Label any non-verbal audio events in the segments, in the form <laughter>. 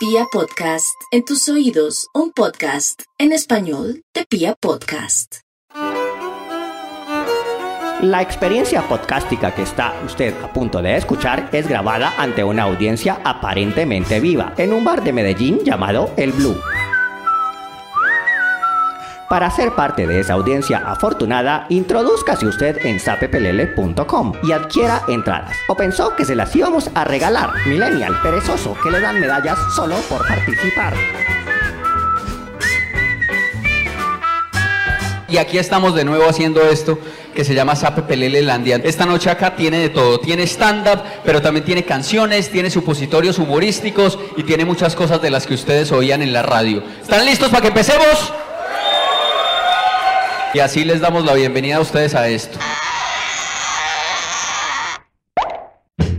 Pia Podcast, en tus oídos, un podcast en español de Pia Podcast. La experiencia podcástica que está usted a punto de escuchar es grabada ante una audiencia aparentemente viva en un bar de Medellín llamado El Blue. Para ser parte de esa audiencia afortunada, introduzcase usted en sapepelele.com y adquiera entradas. ¿O pensó que se las íbamos a regalar? Millennial perezoso que le dan medallas solo por participar. Y aquí estamos de nuevo haciendo esto que se llama Sape Pelele. Esta noche acá tiene de todo. Tiene stand-up, pero también tiene canciones, tiene supositorios humorísticos y tiene muchas cosas de las que ustedes oían en la radio. ¿Están listos para que empecemos? Y así les damos la bienvenida a ustedes a esto.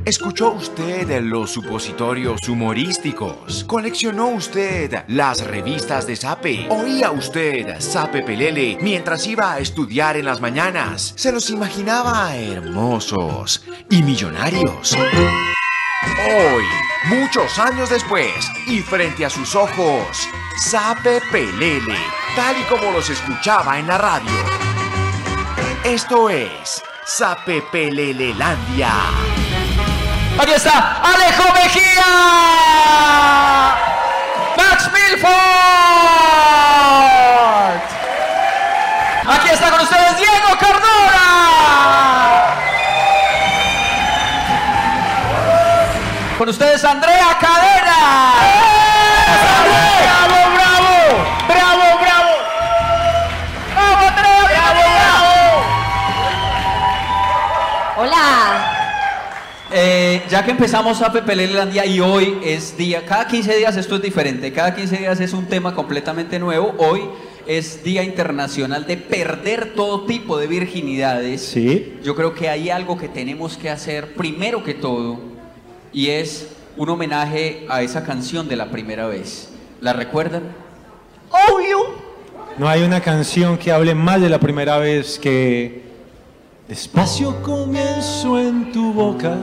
¿Escuchó usted los supositorios humorísticos? ¿Coleccionó usted las revistas de Sape? ¿Oía usted Sape Pelele mientras iba a estudiar en las mañanas? ¿Se los imaginaba hermosos y millonarios? Hoy, muchos años después, y frente a sus ojos, Sape Pelele, tal y como los escuchaba en la radio. Esto es Sape Pelelelandia. Aquí está Alejo Mejía. Max Milford. Aquí está con ustedes Diego Cardona. Con ustedes Andrea ya que empezamos a Pepelelandia y hoy es día, cada 15 días esto es diferente, cada 15 días es un tema completamente nuevo. Hoy es Día Internacional de Perder todo tipo de virginidades. Sí. Yo creo que hay algo que tenemos que hacer primero que todo y es un homenaje a esa canción de la primera vez. ¿La recuerdan? No hay una canción que hable más de la primera vez que Despacio comienzo en tu boca,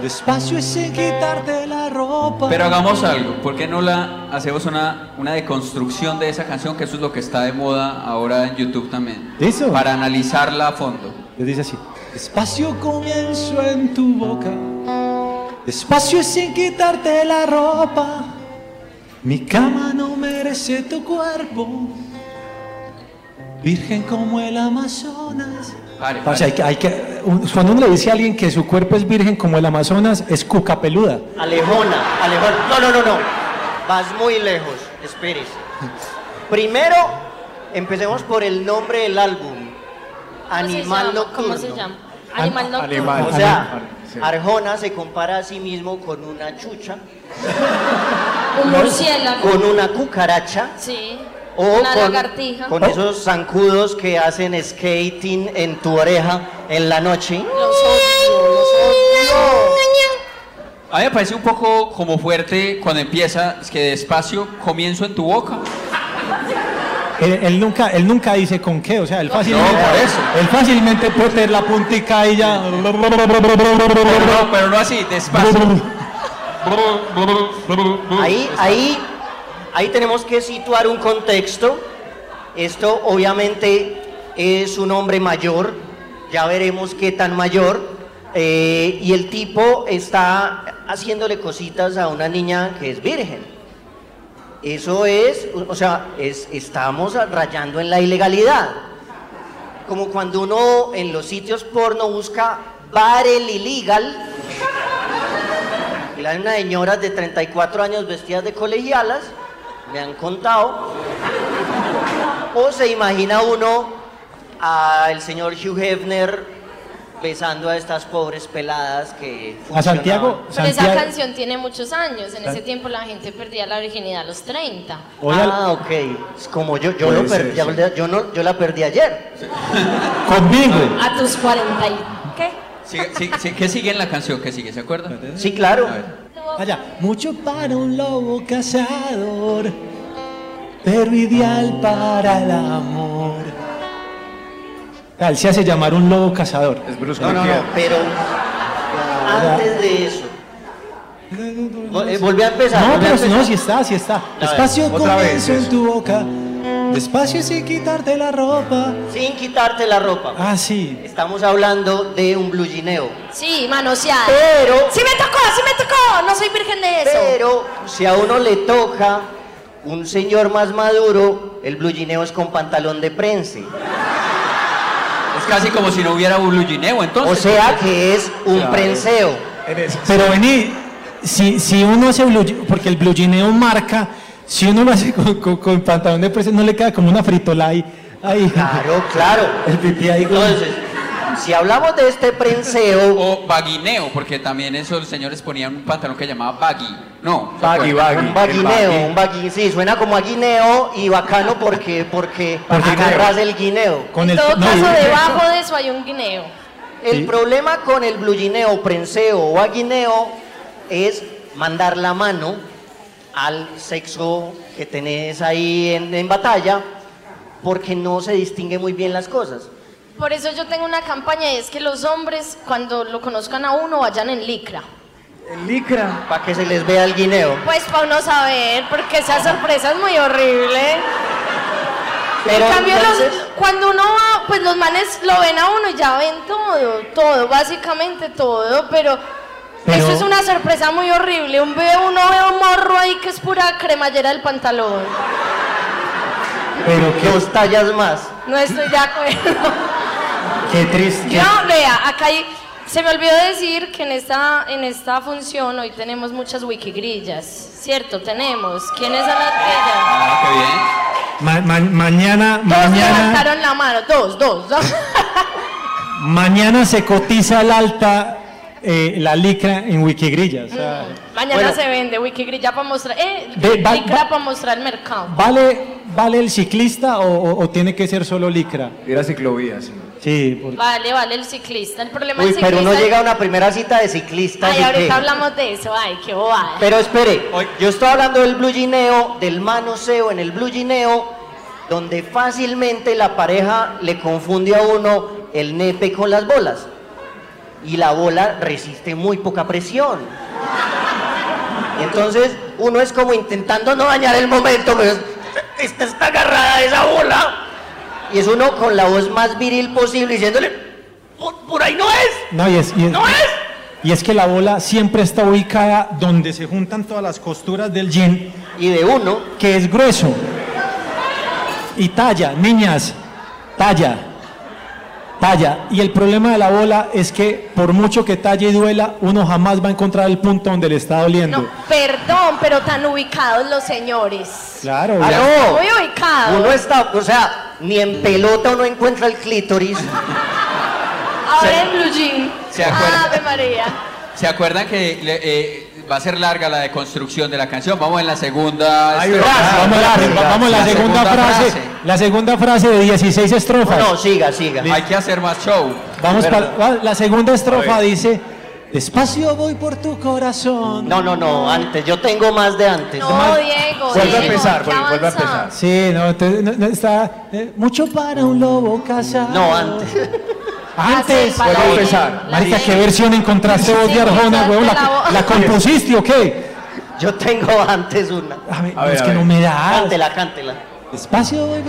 despacio y sin quitarte la ropa. Pero hagamos algo, ¿por qué no la hacemos una, una deconstrucción de esa canción? Que eso es lo que está de moda ahora en YouTube también. ¿Eso? Para analizarla a fondo. Les dice así. Despacio comienzo en tu boca, despacio y sin quitarte la ropa. Mi cama no merece tu cuerpo, virgen como el Amazonas. Pare, O sea, hay que, hay que, un- cuando uno le dice a alguien que su cuerpo es virgen como el Amazonas, es cuca peluda. Alejona, Alejona. No, no, no, no. Vas muy lejos. Espérese. Primero, empecemos por el nombre del álbum. Animal ¿Cómo se llama? Nocturno. ¿Cómo se llama? Animal nocturno. animal. O sea, Sí. Arjona se compara a sí mismo con una chucha, <laughs> Un murciélago. con una cucaracha Sí. O una con, lagartija. con esos zancudos que hacen skating en tu oreja en la noche. Los odio, los odio. A mí me parece un poco como fuerte cuando empieza, es que despacio comienzo en tu boca. Él, él nunca, él nunca dice con qué, o sea, él fácilmente, él fácilmente puede tener la puntica y ya. Pero no, pero no así, despacio. <laughs> Ahí, ahí, ahí tenemos que situar un contexto. Esto obviamente es un hombre mayor, ya veremos qué tan mayor. eh, y el tipo está haciéndole cositas a una niña que es virgen. Eso es, o sea, es, estamos rayando en la ilegalidad. Como cuando uno en los sitios porno busca barrel illegal. Y hay unas señoras de 34 años vestidas de colegialas, me han contado. O se imagina uno al señor Hugh Hefner besando a estas pobres peladas que A Santiago, Pero esa canción tiene muchos años. En ese tiempo la gente perdía la virginidad a los 30. hoy al- Ah, ok. Es como yo, yo, lo ser, perdí, yo, no, yo la perdí ayer. conmigo. A tus 40 y... ¿Qué? ¿Qué sigue en la canción? ¿Qué sigue? ¿Se acuerdan? Sí, claro. Allá. Mucho para un lobo cazador, pero ideal para el amor. Él se hace llamar un lobo cazador. Es Bruce No, no, no, pero antes de eso, Vol- eh, volví a empezar. No, a pero si no, si está, si está. Despacio otra vez, comienzo en tu boca. Despacio sin quitarte la ropa. Sin quitarte la ropa. Ah, sí. Estamos hablando de un blugineo. Sí, manoseada. Pero, Sí me tocó, sí me tocó. No soy virgen de eso. pero, si a uno le toca un señor más maduro, el blugineo es con pantalón de prense. Es casi como si no hubiera un blugineo, entonces. O sea que es un prenseo. En eso. Pero vení, si, si uno hace blue, porque el blue jeaneo marca, si uno lo hace con, con- con pantalón de presa, no le queda como una fritola ahí. ahí. Claro, claro. El pipí ahí. como- Entonces, si hablamos de este prenseo, O baguineo, porque también esos señores ponían un pantalón que llamaba baggy. No. ¿se Baggy, baggy. un baguineo, un bagui, sí, suena como a guineo y bacano porque, porque Porque agarras el guineo. Con en el, todo no, caso, debajo de eso hay un guineo. El Sí. problema con el blugineo, prenseo o aguineo es mandar la mano al sexo que tenés ahí en, en batalla porque no se distingue muy bien las cosas. Por eso yo tengo una campaña y es que los hombres, cuando lo conozcan a uno, vayan en licra. El licra. Para que se les vea el guineo. Pues para uno saber, porque esa sorpresa es muy horrible. Pero en cambio, los- entonces- cuando uno va, pues los manes lo ven a uno y ya ven todo, todo, básicamente todo, pero, Pero- eso es una sorpresa muy horrible. Un ve, uno ve un morro ahí que es pura cremallera del pantalón. Pero qué, dos tallas más. No estoy de acuerdo. qué triste. Yo, vea, acá hay, se me olvidó decir que en esta, en esta función hoy tenemos muchas wikigrillas, ¿cierto? Tenemos. ¿Quiénes son las grillas? Ah, qué bien. Ma- ma- mañana, Todos mañana, levantaron la mano, dos, dos, dos. <laughs> mañana se cotiza al alta eh, la licra en Wikigrilla. o sea, Mañana Bueno. se vende wikigrilla para mostrar, eh, Ve, va- licra va- para mostrar el mercado. ¿vale, ¿Vale el ciclista o, o- o tiene que ser solo licra? Era ciclovía, sí. Sí, porque- Vale, vale, el ciclista. El problema Uy, del pero ciclista... uno llega a una primera cita de ciclista. Ay, ahorita que- hablamos de eso, ay, qué bobada. Pero espere, yo estoy hablando del blugineo, del manoseo en el blugineo, donde fácilmente la pareja le confunde a uno el nepe con las bolas. Y la bola resiste muy poca presión. Entonces uno es como intentando no dañar el momento, pero es- esta está agarrada a esa bola. Y es uno con la voz más viril posible diciéndole, por, por ahí no es, No, y es, y es- no es. y es que la bola siempre está ubicada donde se juntan todas las costuras del jean, Y de uno, que es grueso. Y talla, niñas, talla, talla. Y el problema de la bola es que por mucho que talle y duela, uno jamás va a encontrar el punto donde le está doliendo. No, perdón, pero tan ubicados los señores. Claro, Ah, ya. no. Muy ubicados. Uno está, o sea, ni en pelota uno encuentra el clítoris. Ahora en blue jean. ¿Se acuerdan? Ave María. ¿Se acuerdan que le- eh, va a ser larga la deconstrucción de la canción? Vamos en la segunda. Ay, verdad. Vamos a la, vamos a la La segunda, segunda frase, frase. la segunda frase de 16 estrofas. No, siga, siga. Hay que hacer más show. Vamos para la segunda estrofa dice, despacio voy por tu corazón. No, no, no, antes, yo tengo más de antes. No, Diego. Vuelve a empezar, vuelve- a empezar. Sí, no, te- no, no, está eh, mucho para un lobo cazado. No, antes. <laughs> Antes. Ah, sí, Vuelve a para- empezar. la Marica, ¿qué versión encontraste vos de Arjona, huevón? la ¿La, la compusiste o qué? Yo tengo antes una. A ver, A ver, es a que ver. no me da. Cántela, cántela. Despacio, voy,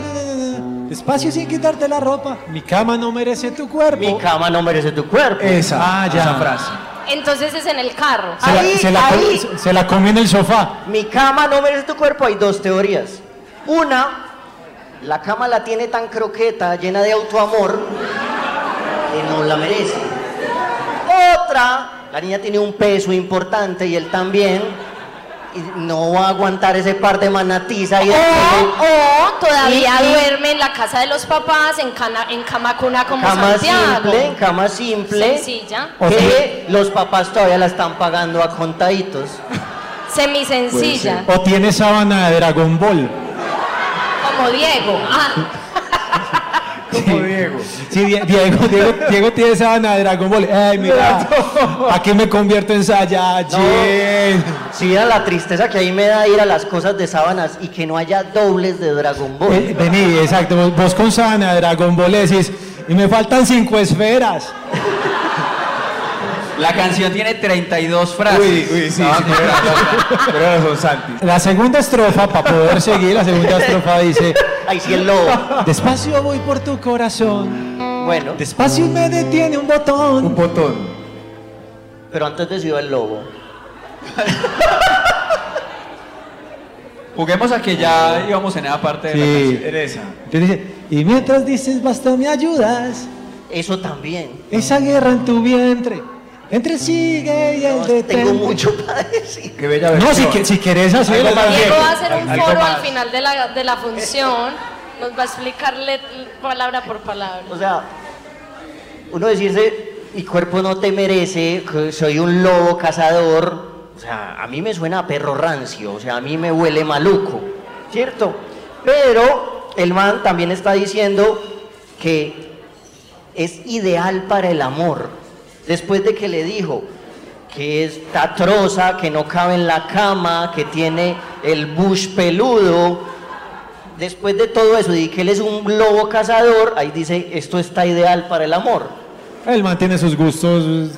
despacio sin quitarte la ropa. Mi cama no merece tu cuerpo. Mi cama no merece tu cuerpo. Esa, Ah, ya. esa frase. Entonces es en el carro. Se, la, Ahí, se la ahí. se- se la comió en el sofá. Mi cama no merece tu cuerpo, hay dos teorías. Una, la cama la tiene tan croqueta, llena de autoamor, que no la merece. Otra, la niña tiene un peso importante y él también, y no va a aguantar ese par de manatís ahí. O, o todavía Y- duerme en la casa de los papás, en, cana- en cama cuna como cama Santiago. simple, en cama simple, Sencilla. O que los papás todavía la están pagando a contaditos. Semisencilla. O tiene sábana de Dragon Ball. Como Diego. Ah, <laughs> Como Diego. Sí, Die- Diego, Diego, Diego tiene sábana de Dragon Ball. Ay, mira, aquí me convierto en Saiyajin. Si vieran la tristeza que ahí me da ir a las cosas de sábanas y que no haya dobles de Dragon Ball. Eh, vení, exacto, vos, vos con sábana de Dragon Ball decís, y me faltan cinco esferas. La canción tiene 32 frases. Uy, uy, sí, sí, tiene razón. Tiene razón, Santi. La segunda estrofa, para poder seguir, la segunda estrofa dice, Ahí sí el lobo. despacio voy por tu corazón, Bueno, despacio me detiene un botón. Un botón. pero antes de eso iba el lobo. Juguemos a que ya íbamos en esa parte de la Sí. canción. En esa. Entonces dice, y mientras dices basta me ayudas, Eso también. esa guerra en tu vientre, entre sigue y el tengo mucho para decir. Qué bella No, si, que- si querés hacerlo Diego va a hacer un algo foro más. al final de la, de la función. Nos va a explicarle palabra por palabra. O sea, uno decirse, mi cuerpo no te merece, que soy un lobo cazador. O sea, a mí me suena a perro rancio, o sea, a mí me huele maluco, ¿cierto? Pero el man también está diciendo que es ideal para el amor. Después de que le dijo que está troza, que no cabe en la cama, que tiene el bush peludo, después de todo eso y que él es un lobo cazador, ahí dice, esto está ideal para el amor. Él mantiene sus gustos.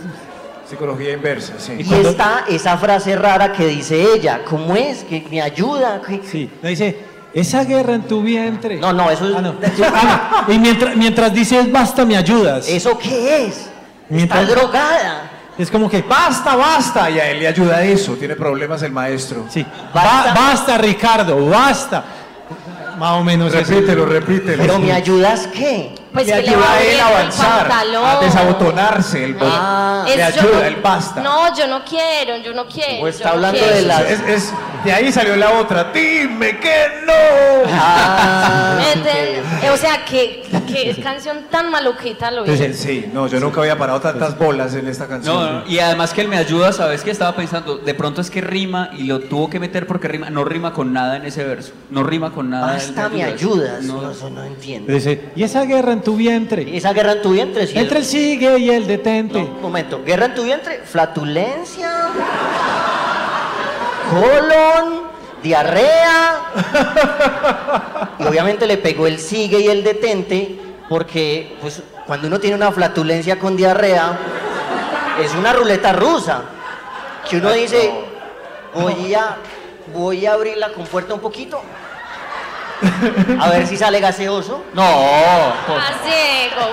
Psicología inversa, sí. Y está esa frase rara que dice ella, ¿cómo es? Que me ayuda. que- Sí, le dice, esa guerra en tu vientre. No, no, eso es... Ah, no. <laughs> Ah, no. Y mientras, mientras dices basta me ayudas. ¿Eso qué es? Mientras- Está drogada. Es como que, Basta, basta. Y a él le ayuda eso. Tiene problemas el maestro. sí, Basta. Ricardo, basta. Más o menos. Repítelo, repítelo. Pero ¿me ayudas qué? Pues le que le ayuda va a él a el avanzar, pantalón. a desabotonarse el. Ah, Es le ayuda, no- él basta. No, yo no quiero, yo no quiero. O está yo no hablando de la- Es, es- de ahí salió la otra. Dime que no. Ah, <laughs> O sea, que, que canción tan maluquita lo hizo. Entonces, Sí, no, yo nunca había parado tantas bolas en esta canción. No, no, y además que él me ayuda, ¿sabes qué? Estaba pensando, de pronto es que rima y lo tuvo que meter porque rima, no rima con nada en ese verso, no rima con nada. Basta, me ayudas. No, eso no entiendo. dice, y esa guerra en tu vientre. Esa guerra en tu vientre, sí. Entre el sigue y el detente. No, un momento, guerra en tu vientre, flatulencia, colon, diarrea. Y obviamente le pegó el sigue y el detente, porque pues cuando uno tiene una flatulencia con diarrea, es una ruleta rusa. Que uno dice, voy a, voy a abrir la compuerta un poquito. A ver si sale gaseoso. No.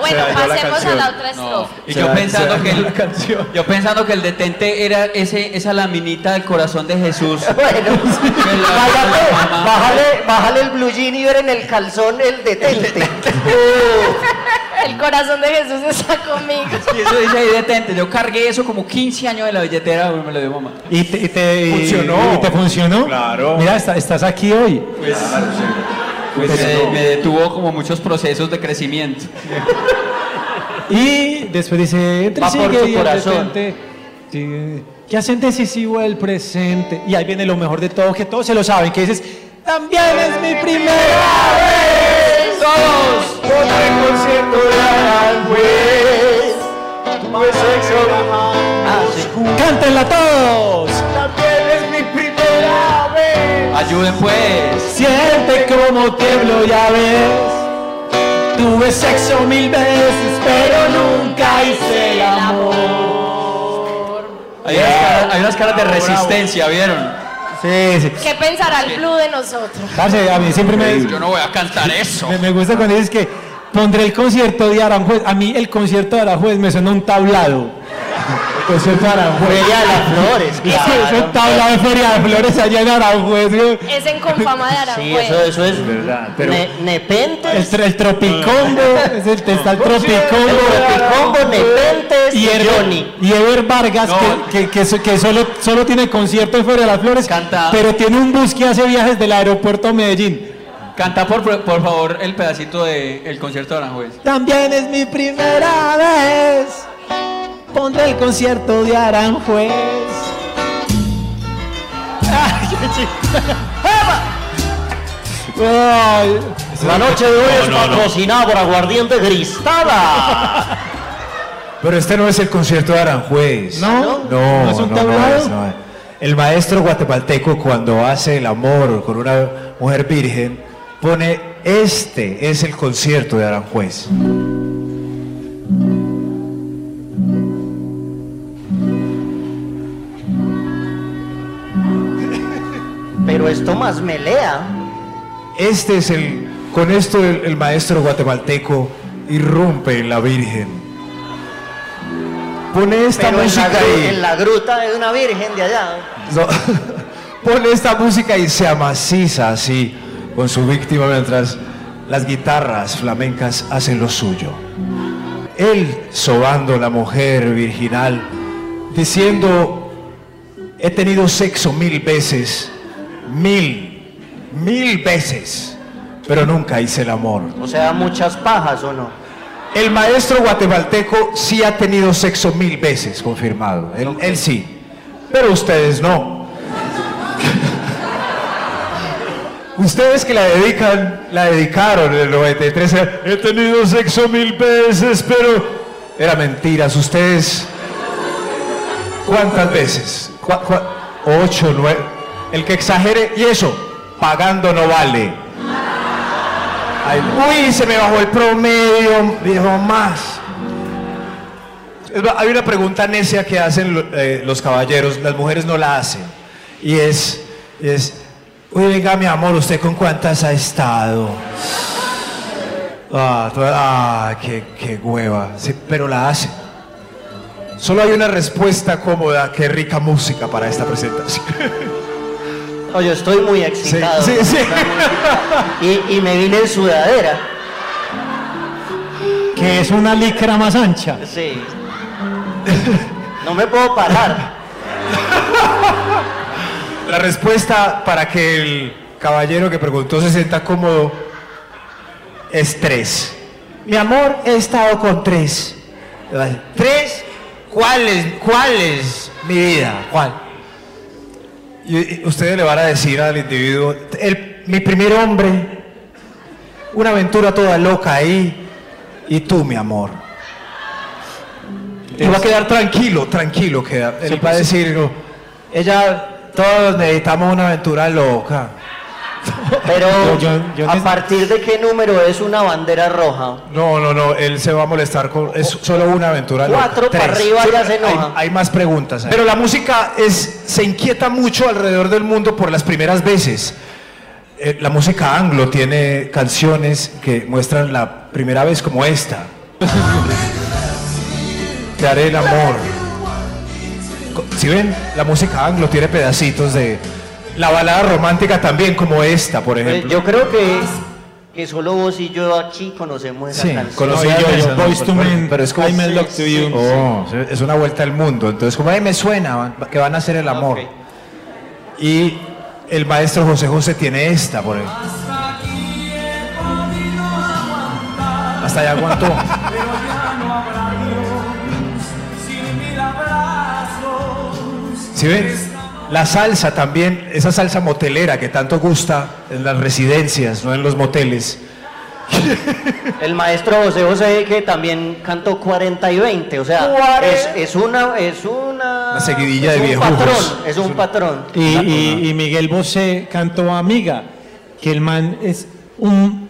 Bueno, Se dañó la pasemos a canción. la otra no. estrofa. Y Se yo da- pensando que dañó el, la canción. yo pensando que el detente era ese, esa laminita del corazón de Jesús. <laughs> Bueno, Que la- bájale, la mamá- bájale, bájale el blue jean y ver en el calzón el detente. <laughs> <laughs> El corazón de Jesús está conmigo. <laughs> Y eso dice ahí detente. Yo cargué eso como 15 años de la billetera, me lo dio mamá. Y te, y te- y- Funcionó. y te funcionó. Claro. Mira, está- estás aquí hoy. Pues, pues, Pues eh, no. me detuvo como muchos procesos de crecimiento. <laughs> Y después dice, entre Va por tu corazón. detente. Sí, que hacen decisivo el presente. Y ahí viene lo mejor de todo, que todos se lo saben, que dices, también es mi primera vez. ¡Todos! Otra en concierto de Aranjuez. Pues sexo Cántenla todos. también es mi primera vez. Ayuden pues. Siente como tiemblo, ya ves. Tuve sexo mil veces, pero nunca hice el amor. Hay unas caras, hay unas caras de resistencia, ¿vieron? Sí, sí. ¿Qué pensará el blue de nosotros? Parce, a mí siempre me, Yo no voy a cantar eso. me, me gusta cuando dices que pondré el concierto de Aranjuez. A mí el concierto de Aranjuez me suena un tablado. El concierto de Aranjuez. Feria de las Flores, es claro. un tablado de Feria de Flores allá en Aranjuez. güey. Es en Confama de Sí, Aranjuez. eso, eso es verdad, pero- ne- El, nepentes, el tropicombo, es el, está el tropicombo. tropicombo, nepentes y y Ever, Johnny. y Ever Vargas, No. que, que, que, so- que solo, solo tiene concierto en Feria de las Flores, Canta. pero tiene un bus que hace viajes del aeropuerto a Medellín. Canta por, por favor el pedacito del concierto de Aranjuez. También es mi primera vez. Pondré el concierto de Aranjuez. Ay, qué chido. Ay, La noche de hoy es patrocinada por Aguardiente Gristada. Pero este no es el concierto de Aranjuez. ¿No? No, ¿No es un no, tablado? es, no es. El maestro guatemalteco cuando hace el amor con una mujer virgen pone este es el concierto de Aranjuez. Pero esto más melea. Este es el, con esto el, el maestro guatemalteco irrumpe en la Virgen. Pone esta Pero en la, música y en la gruta de una virgen de allá. no, <laughs> pone esta música y se amaciza así con su víctima mientras las guitarras flamencas hacen lo suyo. Él sobando la mujer virginal, diciendo, he tenido sexo mil veces, mil, mil veces, pero nunca hice el amor. O sea, muchas pajas o no. El maestro guatemalteco sí ha tenido sexo mil veces, confirmado. Él, él sí. Pero ustedes no. ustedes que la dedican, la dedicaron en el 93. era, He tenido sexo mil veces, pero era mentiras. Ustedes, ¿cuántas veces? ¿Cu- cu- Ocho, nueve. El que exagere, y eso, pagando no vale. Uy, se me bajó el promedio, dijo más. Hay una pregunta necia que hacen eh, los caballeros, las mujeres no la hacen. Y es, es, uy, venga mi amor, ¿usted con cuántas ha estado? Ah, ah, qué, qué hueva. Pero la hacen. Solo hay una respuesta cómoda, qué rica música para esta presentación. <laughs> No, yo estoy muy excitado. sí, sí. Y, y me vine en sudadera. Que es una licra más ancha. Sí. No me puedo parar. La respuesta para que el caballero que preguntó se sienta cómodo es tres. Mi amor, he estado con tres. ¿Tres? ¿Cuáles? ¿Cuáles? Mi vida, ¿cuál? Y, ustedes le van a decir al individuo, el- mi primer hombre, una aventura toda loca ahí, y tú, mi amor. Y va a quedar tranquilo, tranquilo queda. Él va a decir, ella, todos necesitamos una aventura loca. Pero Yo- yo- yo a partir de qué número es una bandera roja. No, no, no, él se va a molestar con. Es solo una aventura. loca. Cuatro para Tres. arriba ya se hay, enoja. hay más preguntas. ahí. Pero la música es, se inquieta mucho alrededor del mundo por las primeras veces. Eh, la música anglo tiene canciones que muestran la primera vez como esta. <laughs> Te haré el amor. Si ven, la música anglo tiene pedacitos de. La balada romántica también, como esta, por Eh, ejemplo. Yo creo que, que solo vos y yo aquí conocemos esa Sí, canción. conocí No, yo- yo, ¿no? Boyz II Men, pero es como, I May Love to You. Oh, es una vuelta al mundo. Entonces, como ahí me suena que van a hacer el amor. Y el maestro José José tiene esta, por ejemplo. Hasta allá aguantó. <laughs> ¿Sí ven? La salsa también, esa salsa motelera que tanto gusta en las residencias, no en los moteles. <laughs> El maestro José José que también cantó 40 y 20, o sea, es, es una es una, Una seguidilla es de un patrón, es un patrón. Y, y- y Miguel Bosé cantó Amiga, que el man es un,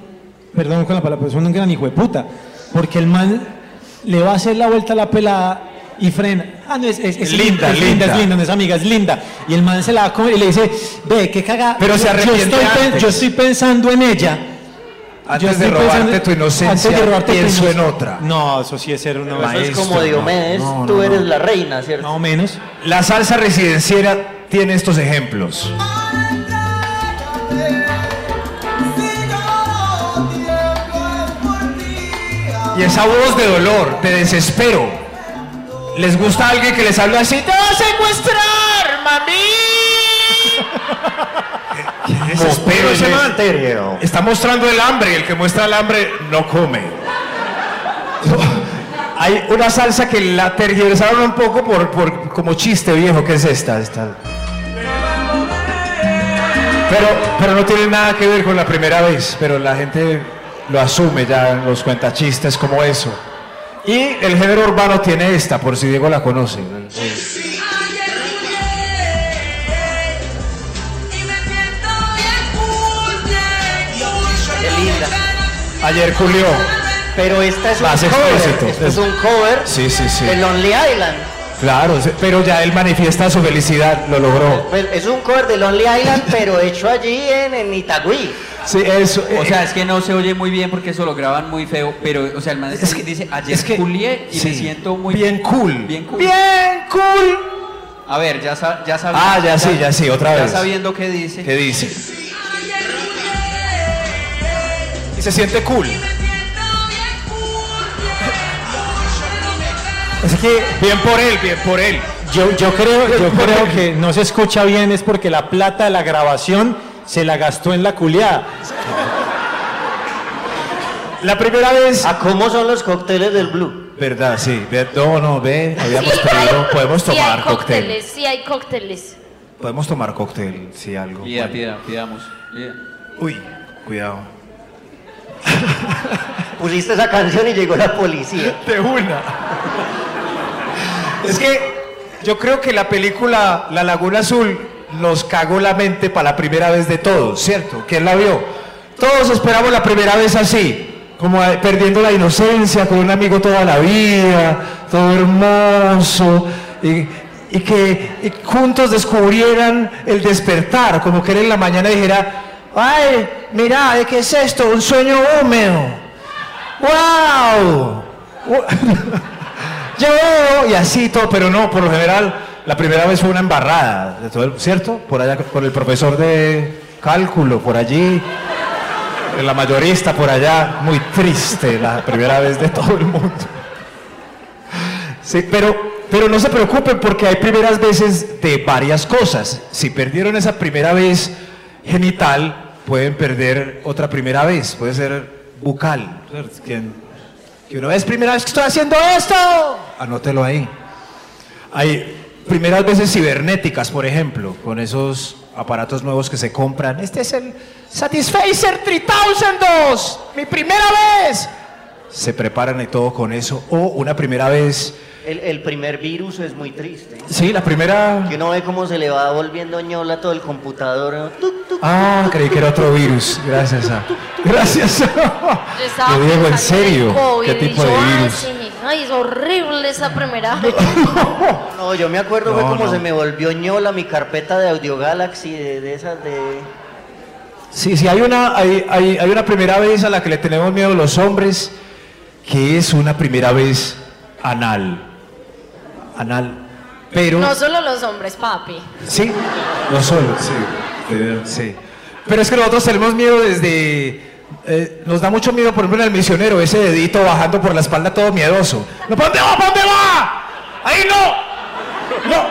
perdón con la palabra, pero es un gran hijo de puta, porque el man le va a hacer la vuelta a la pelada y frena. Ah, no, es, es- es Linda, es linda. es linda, no es amiga, es linda. Y el man se la va a comer y le dice, ve, qué caga. Pero se yo- yo arrepiente estoy, pen- antes. yo estoy pensando en ella. Yo Antes de robarte pensando- tu inocencia, antes de robarte tu pienso en otra. No, eso sí es ser una Eso es Maestro, como Diomedes, no, no, tú no, eres no. la reina, ¿cierto? Más o menos. La salsa residenciera tiene estos ejemplos. Y esa voz de dolor, de desespero. ¿Les gusta alguien que les hable así? ¡Te va a secuestrar, mami! ¿Qué ese man? Está mostrando el hambre y el que muestra el hambre no come. Hay una salsa que la tergiversaron un poco por, por como chiste viejo, que es esta, esta. Pero, pero no tiene nada que ver con la primera vez, pero la gente lo asume ya en los cuentachistes como eso. Y el género urbano tiene esta, por si Diego la conoce. Ayer culió. Pero esta es un Más cover, explícito. esto es un cover Sí, sí, sí. de Lonely Island. Claro, pero ya él manifiesta su felicidad, lo logró. Es un cover de Lonely Island, pero hecho allí en, en Itagüí. Sí, eso. O sea, es que no se oye muy bien porque eso lo graban muy feo, pero, o sea, el man Es que- dice, ayer es que- culié y me sí, siento muy... bien cool. Bien cool. Bien cool. A ver, ya, sa- ya sabiendo... Ah, ya sí, ya sí, otra ya vez. sabiendo qué dice. ¿Qué dice? Y se siente cool. Es que bien por él, bien por él. Yo, yo creo, yo creo que no se escucha bien es porque la plata de la grabación se la gastó en la culiada. La primera vez. ¿A cómo son los cócteles del Blue? Verdad, sí. No, no, ve, habíamos Sí, pedido. hay- Podemos sí tomar hay cóctel. cócteles, sí hay cócteles. Podemos tomar cóctel, sí, algo. Pida, Bueno. pida, pidamos. pida. Uy, cuidado. <laughs> Pusiste esa canción y llegó la policía. De una. Es que yo creo que la película La Laguna Azul nos cagó la mente para la primera vez de todos, ¿cierto? ¿Quién la vio? Todos esperamos la primera vez así, como eh, perdiendo la inocencia, con un amigo toda la vida, todo hermoso, y, que juntos descubrieran el despertar, como que él en la mañana dijera, ay, mira, ¿qué es esto? Un sueño húmedo. ¡Wow! <laughs> Yo y así todo, pero no, por lo general, la primera vez fue una embarrada, ¿cierto? Por allá con el profesor de cálculo, por allí, la mayorista por allá, muy triste la primera vez de todo el mundo. Sí, pero, pero no se preocupen porque hay primeras veces de varias cosas. Si perdieron esa primera vez genital, pueden perder otra primera vez, puede ser bucal. Que, que una vez primera vez que estoy haciendo esto, anótelo ahí. Hay primeras veces cibernéticas, por ejemplo, con esos aparatos nuevos que se compran. Este es el Satisfacer 3002, mi primera vez. Se preparan y todo con eso. O una primera vez. El, el primer virus es muy triste. Sí, la primera. Que uno ve cómo se le va volviendo ñola todo el computador. ¿no? Tuc, tuc. Ah, creí que era otro virus. Gracias a. Gracias. Yo estaba Lo digo en serio. COVID, ¿Qué tipo yo, de ay, virus? sí, Ay, es horrible esa primera. <laughs> No, yo me acuerdo fue No, como no. se me volvió ñola mi carpeta de Audio Galaxy, de, de esas de... Sí, sí, hay una, hay, hay, hay una primera vez a la que le tenemos miedo los hombres, que es una primera vez anal. Anal. Pero. No solo los hombres, papi. Sí, no solo, sí. sí. Pero es que nosotros tenemos miedo desde. eh, nos da mucho miedo, por ejemplo, en el misionero, ese dedito bajando por la espalda todo miedoso. ¿No, ¿Para dónde va? ¿Para dónde va? ¡Ahí no! ¡No!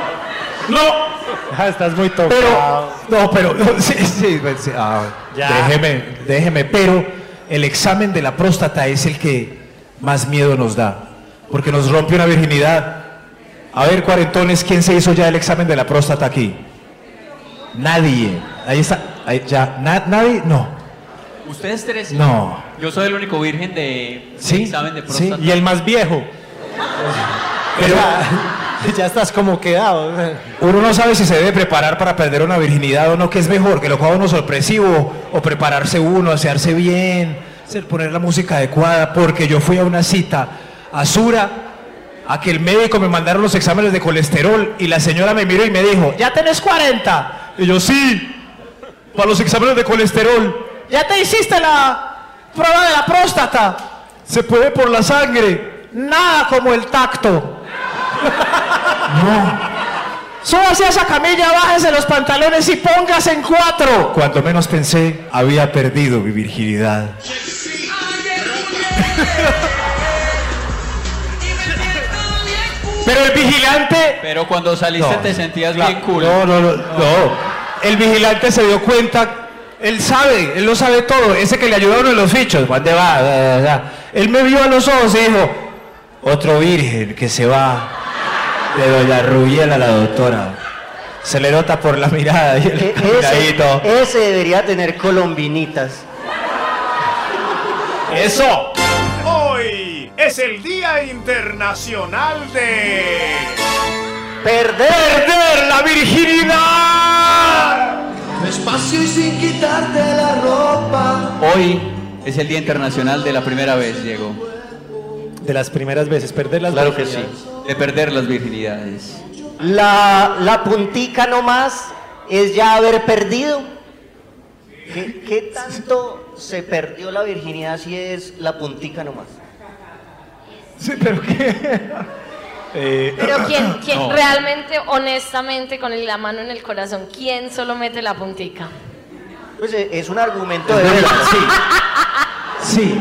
¡No! Ah, estás muy tocado. Pero, no, pero, sí, sí, pues, sí, ah, Ya. déjeme, déjeme, pero el examen de la próstata es el que más miedo nos da, porque nos rompe una virginidad. A ver, cuarentones, ¿quién se hizo ya el examen de la próstata aquí? Nadie. Ahí está, ahí ya, na- nadie, no, ¿Ustedes tres? no. Yo soy el único virgen de Sí, examen de sí. próstata. Y el más viejo. Pero Ya, <laughs> ya estás como quedado. uno no sabe si se debe preparar para perder una virginidad o no, que es mejor, que lo coja uno sorpresivo o prepararse uno, asearse bien, hacer- poner la música adecuada, porque yo fui a una cita a Sura, a que el médico me mandaron los exámenes de colesterol y la señora me miró y me dijo, ya tenés 40. Y yo, sí, para los exámenes de colesterol. Ya te hiciste la prueba de la próstata. Se puede por la sangre. Nada como el tacto. <laughs> Súbase a esa camilla, bájese los pantalones y póngase en cuatro. Cuanto menos pensé, había perdido mi virginidad. Pero el vigilante. Pero cuando saliste No, te sentías bien cool. No, no, no, no. El vigilante se dio cuenta. Él sabe, él lo sabe todo. Ese que le ayudó a uno en los fichos. ¿Dónde va? Da, da, da. Él me vio a los ojos y dijo: Otro virgen que se va de Doña Rubiela, la doctora. Se le nota por la mirada y el E- ese debería tener colombinitas. ¡Eso! Es el Día Internacional de... Perder. ¡Perder la virginidad! Despacio y sin quitarte la ropa. Hoy es el Día Internacional de la Primera Vez, Diego. De las primeras veces, perder las Claro que virginidades. De perder las virginidades. La, la puntica nomás es ya haber perdido. ¿Qué, qué tanto se perdió la virginidad si es la puntica nomás? Sí, pero qué. Eh, Pero quién, <coughs> quién No. realmente, honestamente, con la mano en el corazón, ¿quién solo mete la puntica? Pues eh, es un argumento de verdad. Sí.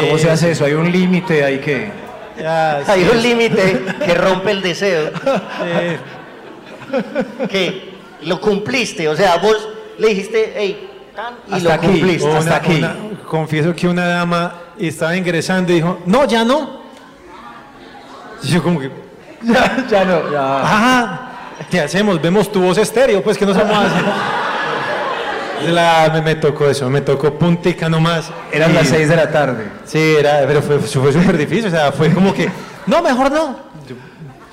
¿Cómo se hace eso? Hay un límite, hay que. ya, Hay sí, un límite <laughs> que rompe el deseo. eh, <laughs> Que lo cumpliste, o sea, vos le dijiste, hey, tan, y Hasta lo aquí. cumpliste. una- hasta aquí. una- confieso que una dama estaba ingresando y dijo, no, ya no. Y yo como que, <laughs> Ya, ya no. Ya. ajá, ¿qué hacemos? Vemos tu voz estéreo, pues que no somos así. La- me, me tocó eso, me tocó puntica nomás. Eran Y- las 6 de la tarde. Sí, era, pero fue, fue súper difícil, o sea, fue como que, no, mejor no. Yo,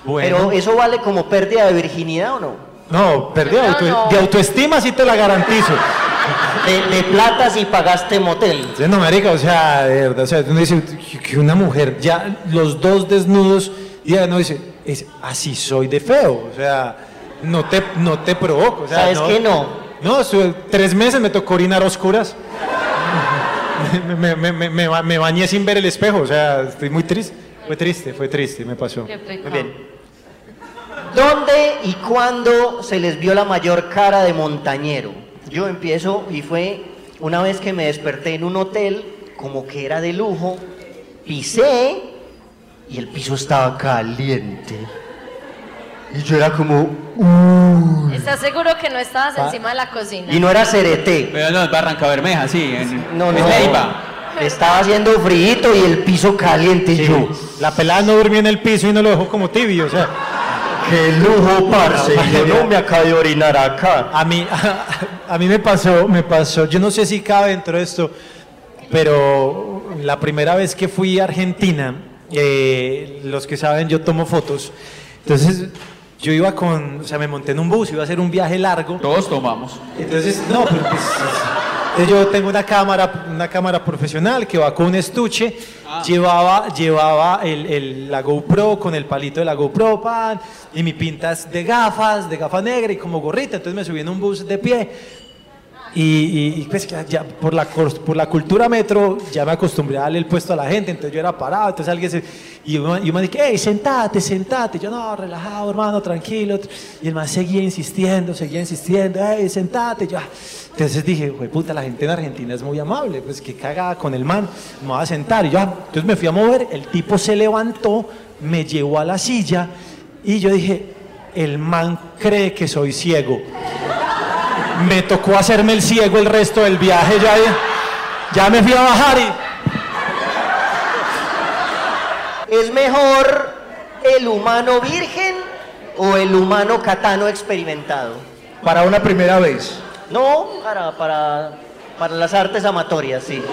bueno, Pero eso vale como pérdida de virginidad o no? No, perdí No, auto- no. de autoestima sí te la garantizo. De, de plata si pagaste motel. Sí, no, marica, o sea, de verdad, o sea, uno dice que una mujer, ya los dos desnudos, y ella no dice, es, así soy de feo, o sea, no te, no te provoco, o sea, ¿Sabes qué no? No, su- tres meses me tocó orinar a oscuras. <laughs> me, me, me, me, me ba- me bañé sin ver el espejo, o sea, estoy muy triste. Fue triste, fue triste, me pasó. Muy bien. ¿Dónde y cuándo se les vio la mayor cara de montañero? Yo empiezo y fue una vez que me desperté en un hotel, como que era de lujo, pisé y el piso estaba caliente. Y yo era como, ¿Estás seguro que no estabas encima de la cocina? y no era cereté. Pero no, es Barranca Bermeja, sí. En, No, en no. Leiva. Estaba haciendo frío y el piso caliente. Y yo, La pelada no durmió en el piso y no lo dejó como tibio, o sea, qué lujo, parce. Y yo no me acabo de orinar acá. a mí, <laughs> a, mí me pasó, me pasó, yo no sé si cabe dentro de esto, pero la primera vez que fui a Argentina, eh, los que saben, yo tomo fotos, entonces yo iba con, o sea, me monté en un bus, iba a hacer un viaje largo, Todos tomamos. entonces, no, pero pues, entonces yo tengo una cámara, una cámara profesional que va con un estuche, llevaba, llevaba el, el- la GoPro con el palito de la GoPro, pan, y mi pinta es de gafas, de gafa negra y como gorrita, entonces me subí en un bus de pie. Y, pues ya, por, la, por la cultura metro ya me acostumbré a darle el puesto a la gente, entonces yo era parado, entonces alguien se... Y yo, me dije, hey, sentate, sentate. Yo, no, relajado, hermano, tranquilo. Y el man seguía insistiendo, seguía insistiendo, hey, sentate. Yo, entonces dije, güey, puta, la gente en Argentina es muy amable, pues que cagada con el man, me voy a sentar. Y yo, entonces me fui a mover, el tipo se levantó, me llevó a la silla y yo dije, el man cree que soy ciego. Me tocó hacerme el ciego el resto del viaje, ya, ya me fui a bajar y... ¿Es mejor el humano virgen o el humano catano experimentado? Para una primera vez. No, para, para, para las artes amatorias, sí.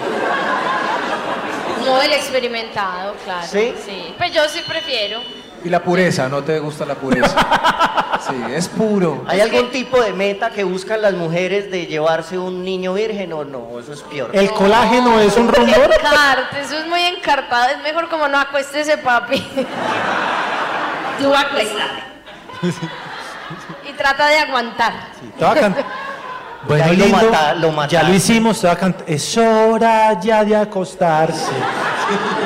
No, el experimentado, claro. ¿Sí? Sí. Pues yo sí prefiero. Y la pureza, ¿no te gusta la pureza? <laughs> Sí, es puro. ¿Hay algún tipo de meta que buscan las mujeres de llevarse un niño virgen o no? Eso es peor. El colágeno es un rumor. Encarte, eso es muy encartado. Es mejor como no acuéstese, papi. Tú acuéstate. y trata de aguantar. Te voy a can- <laughs> Bueno, ahí lo lindo, mata- lo ya mataste. lo hicimos, te voy a cantar. Es hora ya de acostarse. <laughs>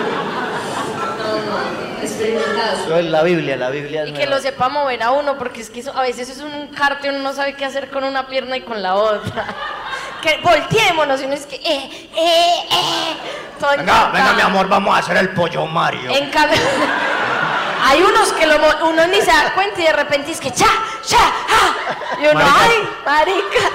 Eso es la Biblia, la Biblia es Y que lo sepa mover a uno, porque es que eso- a veces es un encarte, uno no sabe qué hacer con una pierna y con la otra. <laughs> Que volteémonos y uno es que, eh, eh, eh. Todo Venga, venga, mi amor, vamos a hacer el pollo Mario. En cambio, <laughs> hay unos que lo, uno ni se da cuenta y de repente es que cha, cha, ja. Y uno, Marica. ay, marica,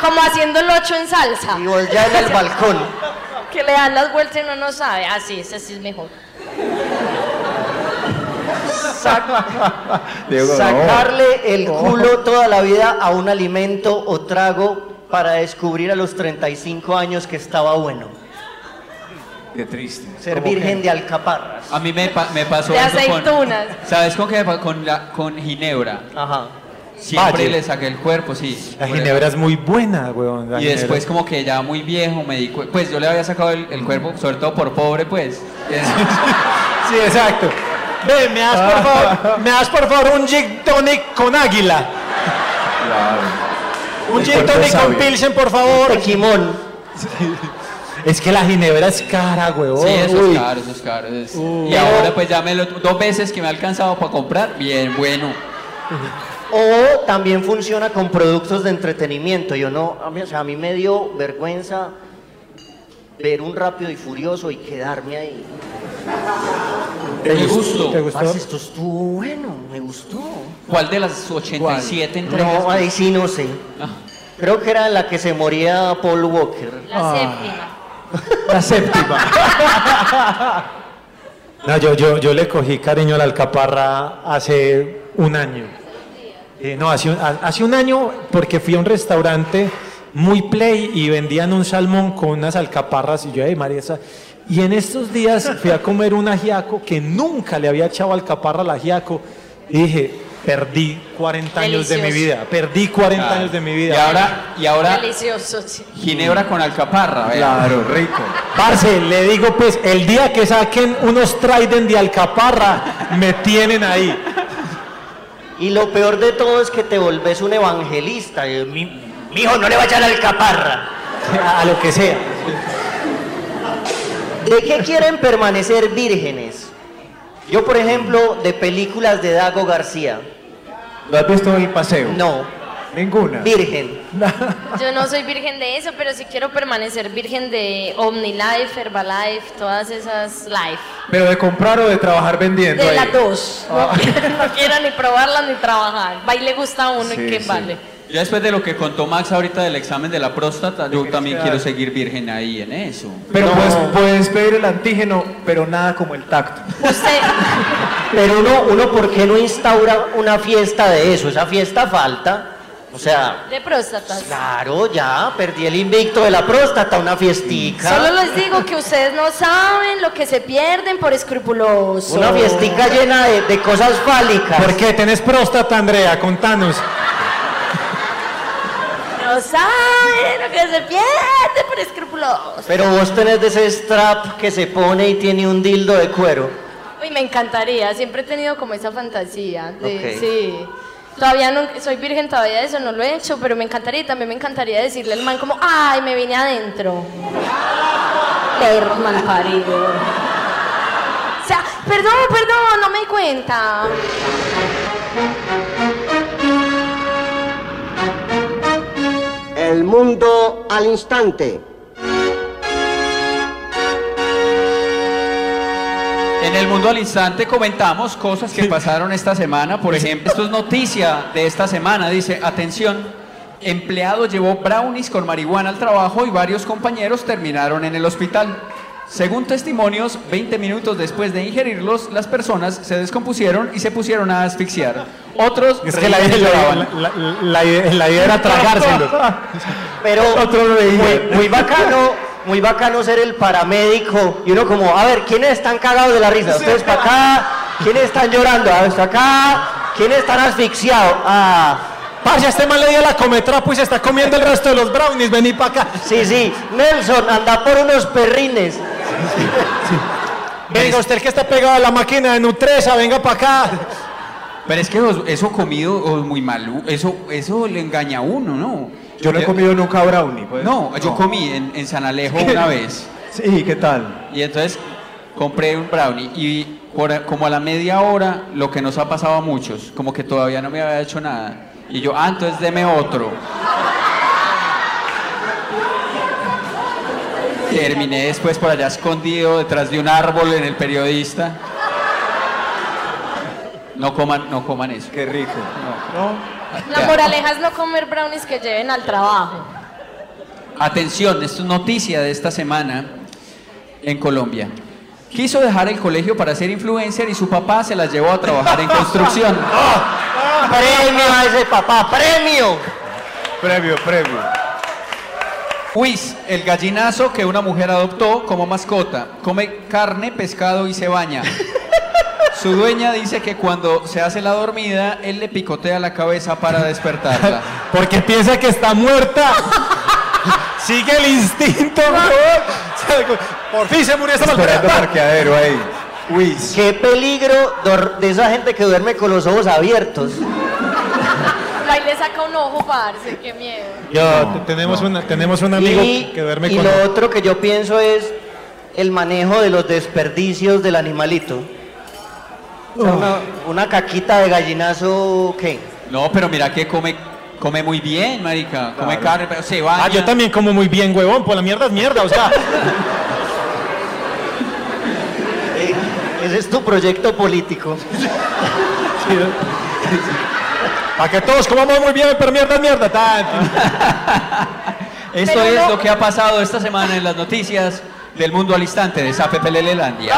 como haciendo el ocho en salsa. Y ya en el balcón. <laughs> Que le dan las vueltas y uno no sabe. Así es, así es mejor. <laughs> Diego, no. Sacarle el culo toda la vida a un alimento o trago para descubrir a los 35 años que estaba bueno. Qué triste. Ser ¿Cómo virgen que? de alcaparras. A mí me, pa- me pasó De eso con- aceitunas. ¿Sabes con qué? Con, la, con Ginebra. Ajá. Siempre Valle. le saqué el cuerpo, sí. La ginebra es muy buena, weón. Y ginebra. después como que ya muy viejo me di pues yo le había sacado el, el cuerpo, sobre todo por pobre, pues. <laughs> Sí, exacto. Ve, me das por favor, me das por favor un gin tonic con águila. Un El gin tonic con pilsen, por favor. Tequimón. Es que la ginebra es cara, weón. Sí, eso Uy. es caro, eso es caro. es- Uy. Y ahora pues ya me lo, dos veces que me ha alcanzado para comprar, bien, bueno. O también funciona con productos de entretenimiento. Yo no, a mí, o sea, a mí me dio vergüenza ver un rápido y furioso y quedarme ahí. Me gustó. ¿Te gustó? Parce, esto estuvo bueno, me gustó. ¿Cuál de las 87 entregas? No, ahí sí no sé. Ah. Creo que era la que se moría Paul Walker. La séptima. La séptima. No, yo, yo, yo le cogí cariño a la alcaparra hace un año. Eh, no, hace un, ha- hace un año porque fui a un restaurante muy play y vendían un salmón con unas alcaparras y yo, ay María, esa-". Y en estos días fui a comer un ajiaco que nunca le había echado alcaparra al ajiaco y dije, perdí 40 años de mi vida, perdí 40 Claro. años de mi Y vida. ahora, y ahora Delicioso, sí. ginebra con alcaparra. Claro, rico. <laughs> Parce, le digo pues, el día que saquen unos Trident de Alcaparra, me tienen ahí. Y lo peor de todo es que te volvés un evangelista. Y, Mi, mi hijo no le va a echar alcaparra. A lo que sea. ¿De qué quieren permanecer vírgenes? Yo, por ejemplo, de películas de Dago García. ¿Lo has visto en el paseo? No, Ninguna. virgen. <laughs> Yo no soy virgen de eso, pero sí quiero permanecer virgen de OmniLife, Herbalife, todas esas life. Pero de comprar o de trabajar vendiendo. De ahí? las dos. No, quiero, <laughs> no quiero ni probarlas ni trabajar. Va y le gusta a uno Sí, y qué sí. vale. Ya después de lo que contó Max ahorita del examen de la próstata, yo también quedar? quiero seguir virgen ahí en eso. Pero No. puedes, puedes pedir el antígeno, pero nada como el tacto. Usted, <laughs> Pero uno, uno, ¿por qué no instaura una fiesta de eso? Esa fiesta falta. O sea, de próstatas. claro, ya, perdí el invicto de la próstata, una fiestica. Solo les digo que ustedes no saben lo que se pierden por escrupuloso. Una fiestica llena de, de cosas fálicas. ¿Por qué tenés próstata, Andrea? Contanos. No saben lo que se pierde por escrupuloso. Pero vos tenés de ese strap que se pone y tiene un dildo de cuero. Uy, me encantaría. Siempre he tenido como esa fantasía. De. Sí. Todavía no, soy virgen todavía de eso, no lo he hecho, pero me encantaría y también me encantaría decirle al man como, ay, me vine adentro. Perro mal parido. O sea, perdón, perdón, no me di cuenta. El mundo al instante. En el mundo al instante comentamos cosas que pasaron esta semana. Por ejemplo, esto es noticia de esta semana. Dice, atención, empleado llevó brownies con marihuana al trabajo y varios compañeros terminaron en el hospital. Según testimonios, 20 minutos después de ingerirlos, las personas se descompusieron y se pusieron a asfixiar. Otros Es que la, la- lloraban. la- la- la idea- era tragárselos. <laughs> Pero <laughs> muy, muy bacano, muy bacano ser el paramédico y uno como, a ver, ¿quiénes están cagados de la risa? Ustedes para acá, ¿quiénes están llorando? A ver, acá, ¿quiénes están asfixiados? Ah, Parce, a este man le dio la cometrapo y se está comiendo el resto de los brownies. Vení para acá. sí, sí, Nelson, anda por unos perrines. Venga, usted el que está pegado a la máquina de Nutresa, venga para acá. Pero es que eso, eso comido es muy malo. Eso, eso le engaña a uno, ¿no? Yo no he comido nunca brownie. pues. No, yo comí en, en San Alejo <laughs> una vez. Sí, ¿qué tal? Y entonces compré un brownie y por- como a la media hora, lo que nos ha pasado a muchos, como que todavía no me había hecho nada. Y yo, ah, entonces deme otro. Terminé después por allá escondido detrás de un árbol en el periodista. No coman, no coman eso. Qué rico. La moraleja es no comer brownies que lleven al trabajo. Atención, esto es noticia de esta semana en Colombia. Quiso dejar el colegio para ser influencer y su papá se las llevó a trabajar en construcción. <laughs> Premio a ese papá, premio. Premio, premio. Luis, el gallinazo que una mujer adoptó como mascota, come carne, pescado y se baña. <laughs> Su dueña dice que cuando se hace la dormida, él le picotea la cabeza para despertarla. <laughs> Porque piensa que está muerta. <laughs> Sigue el instinto. Por fin se murió esta Esperando parqueadero ahí. Uy. Qué peligro de esa gente que duerme con los ojos abiertos. Ahí le saca un ojo, parce, qué miedo. Yo, te- tenemos, una- tenemos un amigo y que duerme y con... lo otro que yo pienso es el manejo de los desperdicios del animalito. O sea, una, una caquita de gallinazo, ¿qué? No, pero mira que come, come muy bien, marica. Come carne, pero se baña. Ah, yo también como muy bien, huevón. Pues la mierda es mierda, o sea. Eh, ese es tu proyecto político. <laughs> Para que todos comamos muy bien, pero mierda es mierda. tan. <laughs> Esto Pero es no- lo que ha pasado esta semana en las noticias del mundo al instante de Sape Pelelelandia.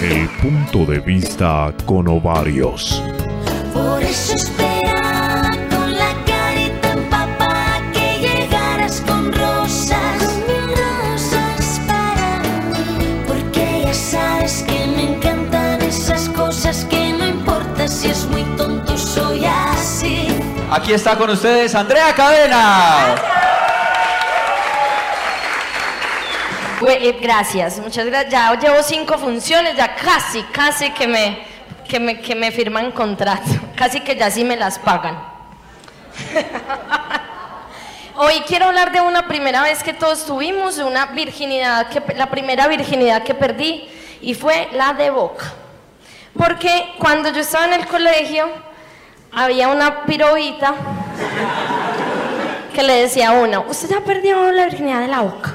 El punto de vista con ovarios. Por eso es muy tonto, soy así. Aquí está con ustedes Andrea Cadena. Eh, gracias, muchas gracias. Ya llevo cinco funciones, ya casi, casi que me, que me, que me firman contrato. <laughs> Casi que ya sí me las pagan. <laughs> Hoy quiero hablar de una primera vez que todos tuvimos, de una virginidad, que, la primera virginidad que perdí, y fue la de boca. Porque cuando yo estaba en el colegio, había una pirobita que le decía a uno, usted ya perdió la virginidad de la boca.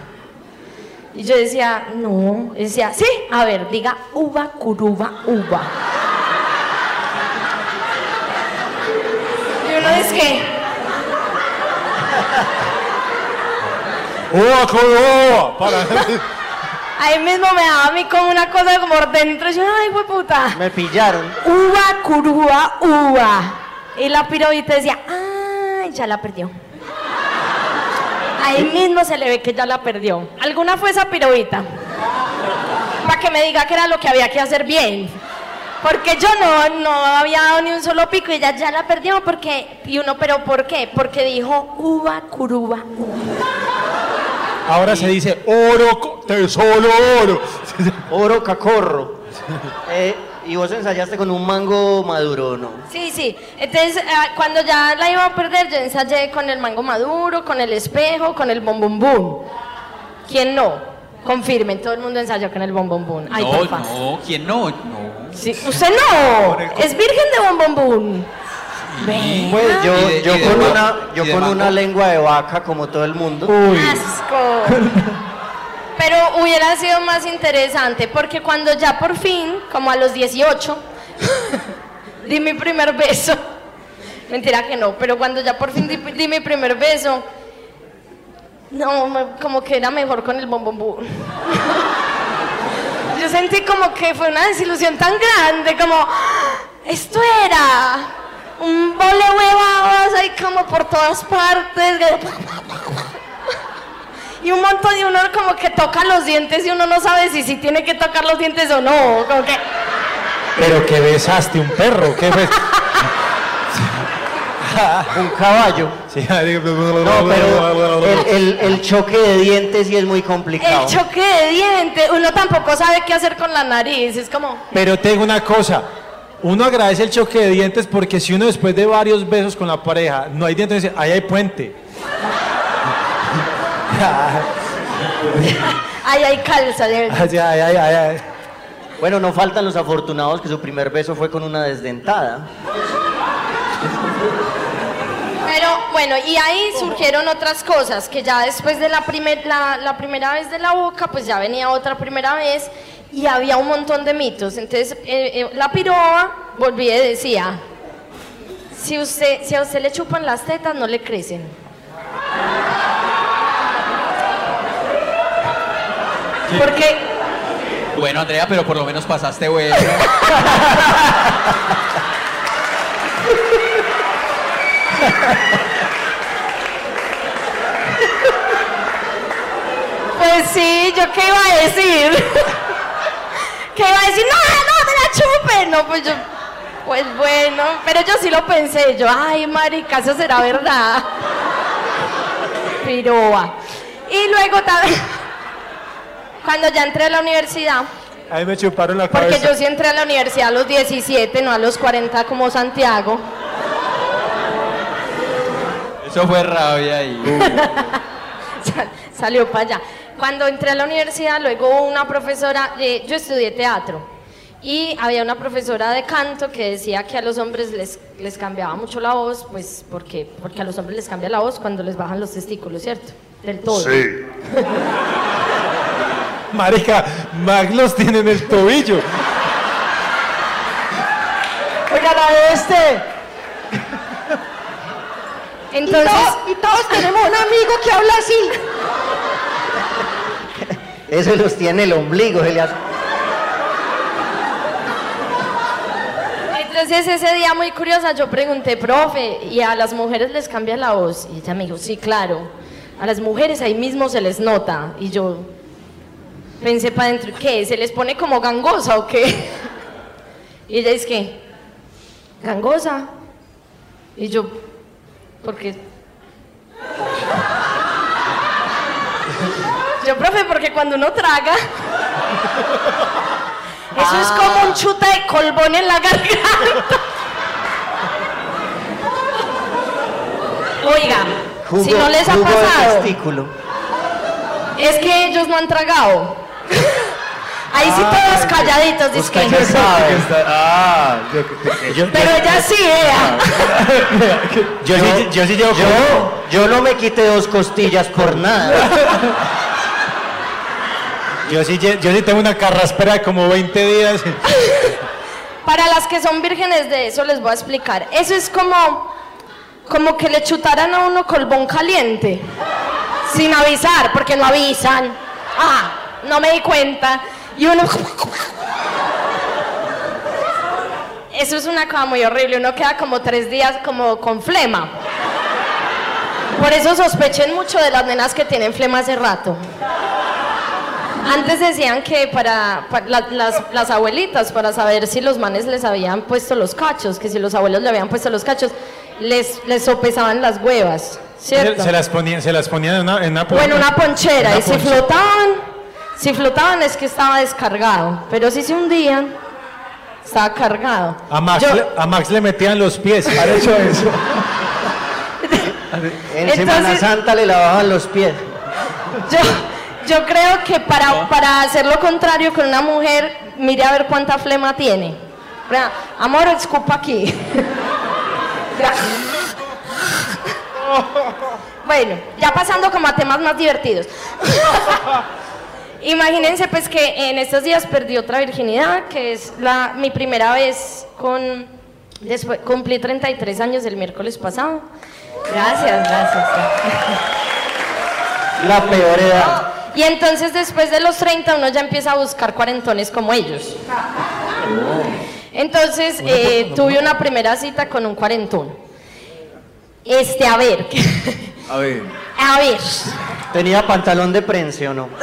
Y yo decía, no. Y decía, sí, a ver, diga uva, curuba, uva. Y uno dice que, ¡Uva con uva! Para... <laughs> ahí mismo me daba a mí como una cosa como por dentro. Y yo, ay, fue puta. Me pillaron. Uva, curuba, uva. Y la pirobita decía, ay, ya la perdió. Ahí mismo se le ve que ya la perdió. ¿Alguna fue esa pirobita? Para que me diga que era lo que había que hacer bien. Porque yo no, no había dado ni un solo pico y ella ya la perdió porque... Y uno, ¿pero por qué? Porque dijo uva, curuba, uva. Ahora se dice oro, tesoro, oro. <laughs> Oro cacorro. Eh, y vos ensayaste con un mango maduro, ¿no? Sí, sí. Entonces, ah, cuando ya la iba a perder, yo ensayé con el mango maduro, con el espejo, con el bombom boom. ¿Quién no? Confirmen, todo el mundo ensayó con el bombom boom. Ay, no, no, ¿quién no? No. Sí, usted no. Es virgen de bombom boom. Pues yo, de- yo con, una, yo con una lengua de vaca como todo el mundo. Asco. Pero hubiera sido más interesante porque cuando ya por fin, como a los 18, <laughs> di mi primer beso. Mentira que no, pero cuando ya por fin di, mi primer beso, no, como que era mejor con el bombombú. <laughs> Yo sentí como que fue una desilusión tan grande, como esto era un bole huevadas ahí como por todas partes. Y un montón de uno como que toca los dientes y uno no sabe si sí tiene que tocar los dientes o no. Como que Pero que besaste un perro, ¿qué fue? <laughs> un caballo. Sí, <laughs> No, pero el, el- el choque de dientes sí es muy complicado. el choque de dientes, uno tampoco sabe qué hacer con la nariz. Es como, Pero tengo una cosa. Uno agradece el choque de dientes porque si uno después de varios besos con la pareja no hay dientes, dice, ahí hay puente. <laughs> ay, calza. Ay, ay, ay, ay, ay. Bueno, no faltan los afortunados que su primer beso fue con una desdentada. Pero bueno, y ahí surgieron otras cosas, que ya después de la, primer, la, la primera vez de la boca, pues ya venía otra primera vez y había un montón de mitos. Entonces, eh, eh, la piroba volvía y decía, si, usted, si a usted le chupan las tetas, no le crecen. Porque Bueno, Andrea, pero por lo menos pasaste bueno. Pues sí, ¿yo qué iba a decir? que iba a decir, no, no, me la chupe. No, pues yo, pues bueno, pero yo sí lo pensé. Yo, ay, marica, eso será verdad. Piroa. Y luego también, cuando ya entré a la universidad, Ahí me chuparon la porque cabeza. yo sí entré a la universidad a los 17, no a los 40 como Santiago. Eso fue rabia ahí. <laughs> Sal- salió para allá. Cuando entré a la universidad, luego una profesora, eh, yo estudié teatro, y había una profesora de canto que decía que a los hombres les, les cambiaba mucho la voz, pues porque, porque a los hombres les cambia la voz cuando les bajan los testículos, ¿cierto? Del todo. <laughs> <laughs> Marica, Mac los tiene en el tobillo. Oigan a este. Entonces, y, todos tenemos un amigo que habla así. Eso los tiene el ombligo, se le hace- entonces ese día muy curiosa yo pregunté, profe, ¿y a las mujeres les cambia la voz? Y ella me dijo, sí, claro. A las mujeres ahí mismo se les nota. Y yo pensé para adentro, ¿qué? ¿Se les pone como gangosa o qué? <laughs> Y ella dice que, gangosa. Y yo, ¿por qué? <laughs> Yo, profe, porque cuando uno traga, <laughs> eso es como un chuta de colbón en la garganta. Oiga, Jugo- si no les ha pasado, es que ellos no han tragado. Ahí sí todos calladitos, Usted dizque. ya sabe. Ah, yo, yo- Pero ella sí, vea. <laughs> yo sí, yo sí llevo Yo, yo no me quité dos costillas por nada. <laughs> Yo sí, lle- yo sí tengo una carraspera de como 20 días. <laughs> Para las que son vírgenes de eso les voy a explicar. Eso es como, como que le chutaran a uno colbón caliente. Sin avisar, porque no avisan. Ah, no me di cuenta. Y uno... Eso es una cosa muy horrible. Uno queda como tres días como con flema. Por eso sospechen mucho de las nenas que tienen flema hace rato. Antes decían que para, para la- las, las abuelitas, para saber si los manes les habían puesto los cachos, que si los abuelos le habían puesto los cachos, les, les sopesaban las huevas, ¿cierto? Se, las ponían, se las ponían en una, en una, o en una ponchera, Una y si flotaban, si flotaban es que estaba descargado, pero si se hundían, estaba cargado. A Max, Yo- le, a Max le metían los pies. <laughs> ¿Han hecho eso? <laughs> En Entonces- Semana Santa le lavaban los pies. Yo, yo creo que para, para hacer lo contrario con una mujer, mire a ver cuánta flema tiene. Amor, escupa aquí. <laughs> Bueno, ya pasando como a temas más divertidos. Imagínense pues que en estos días perdí otra virginidad, que es la, mi primera vez con... Después, cumplí 33 años el miércoles pasado. Gracias, gracias. <laughs> La peor edad. Y entonces después de los 30 uno ya empieza a buscar cuarentones como ellos. Entonces eh, tuve una primera cita con un cuarentón. Este, a ver, <laughs> A ver. a ver. ¿Tenía pantalón de prensa o no? <laughs>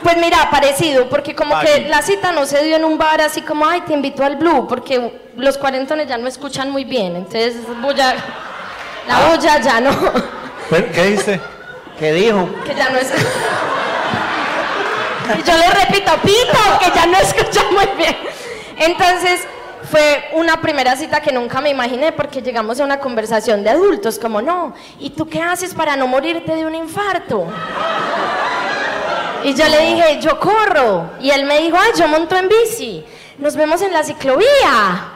Pues mira, parecido, porque como Aquí. que la cita no se dio en un bar así como, ay, te invito al blue, porque los cuarentones ya no escuchan muy bien, entonces bulla, la bulla ya no, ¿Qué dice? <laughs> ¿Qué dijo? que ya no es... <laughs> Y yo le repito, pito, que ya no escucha muy bien. Entonces, fue una primera cita que nunca me imaginé porque llegamos a una conversación de adultos, como, no, ¿y tú qué haces para no morirte de un infarto? Y yo le dije, yo corro. Y él me dijo, ay, yo monto en bici. Nos vemos en la ciclovía.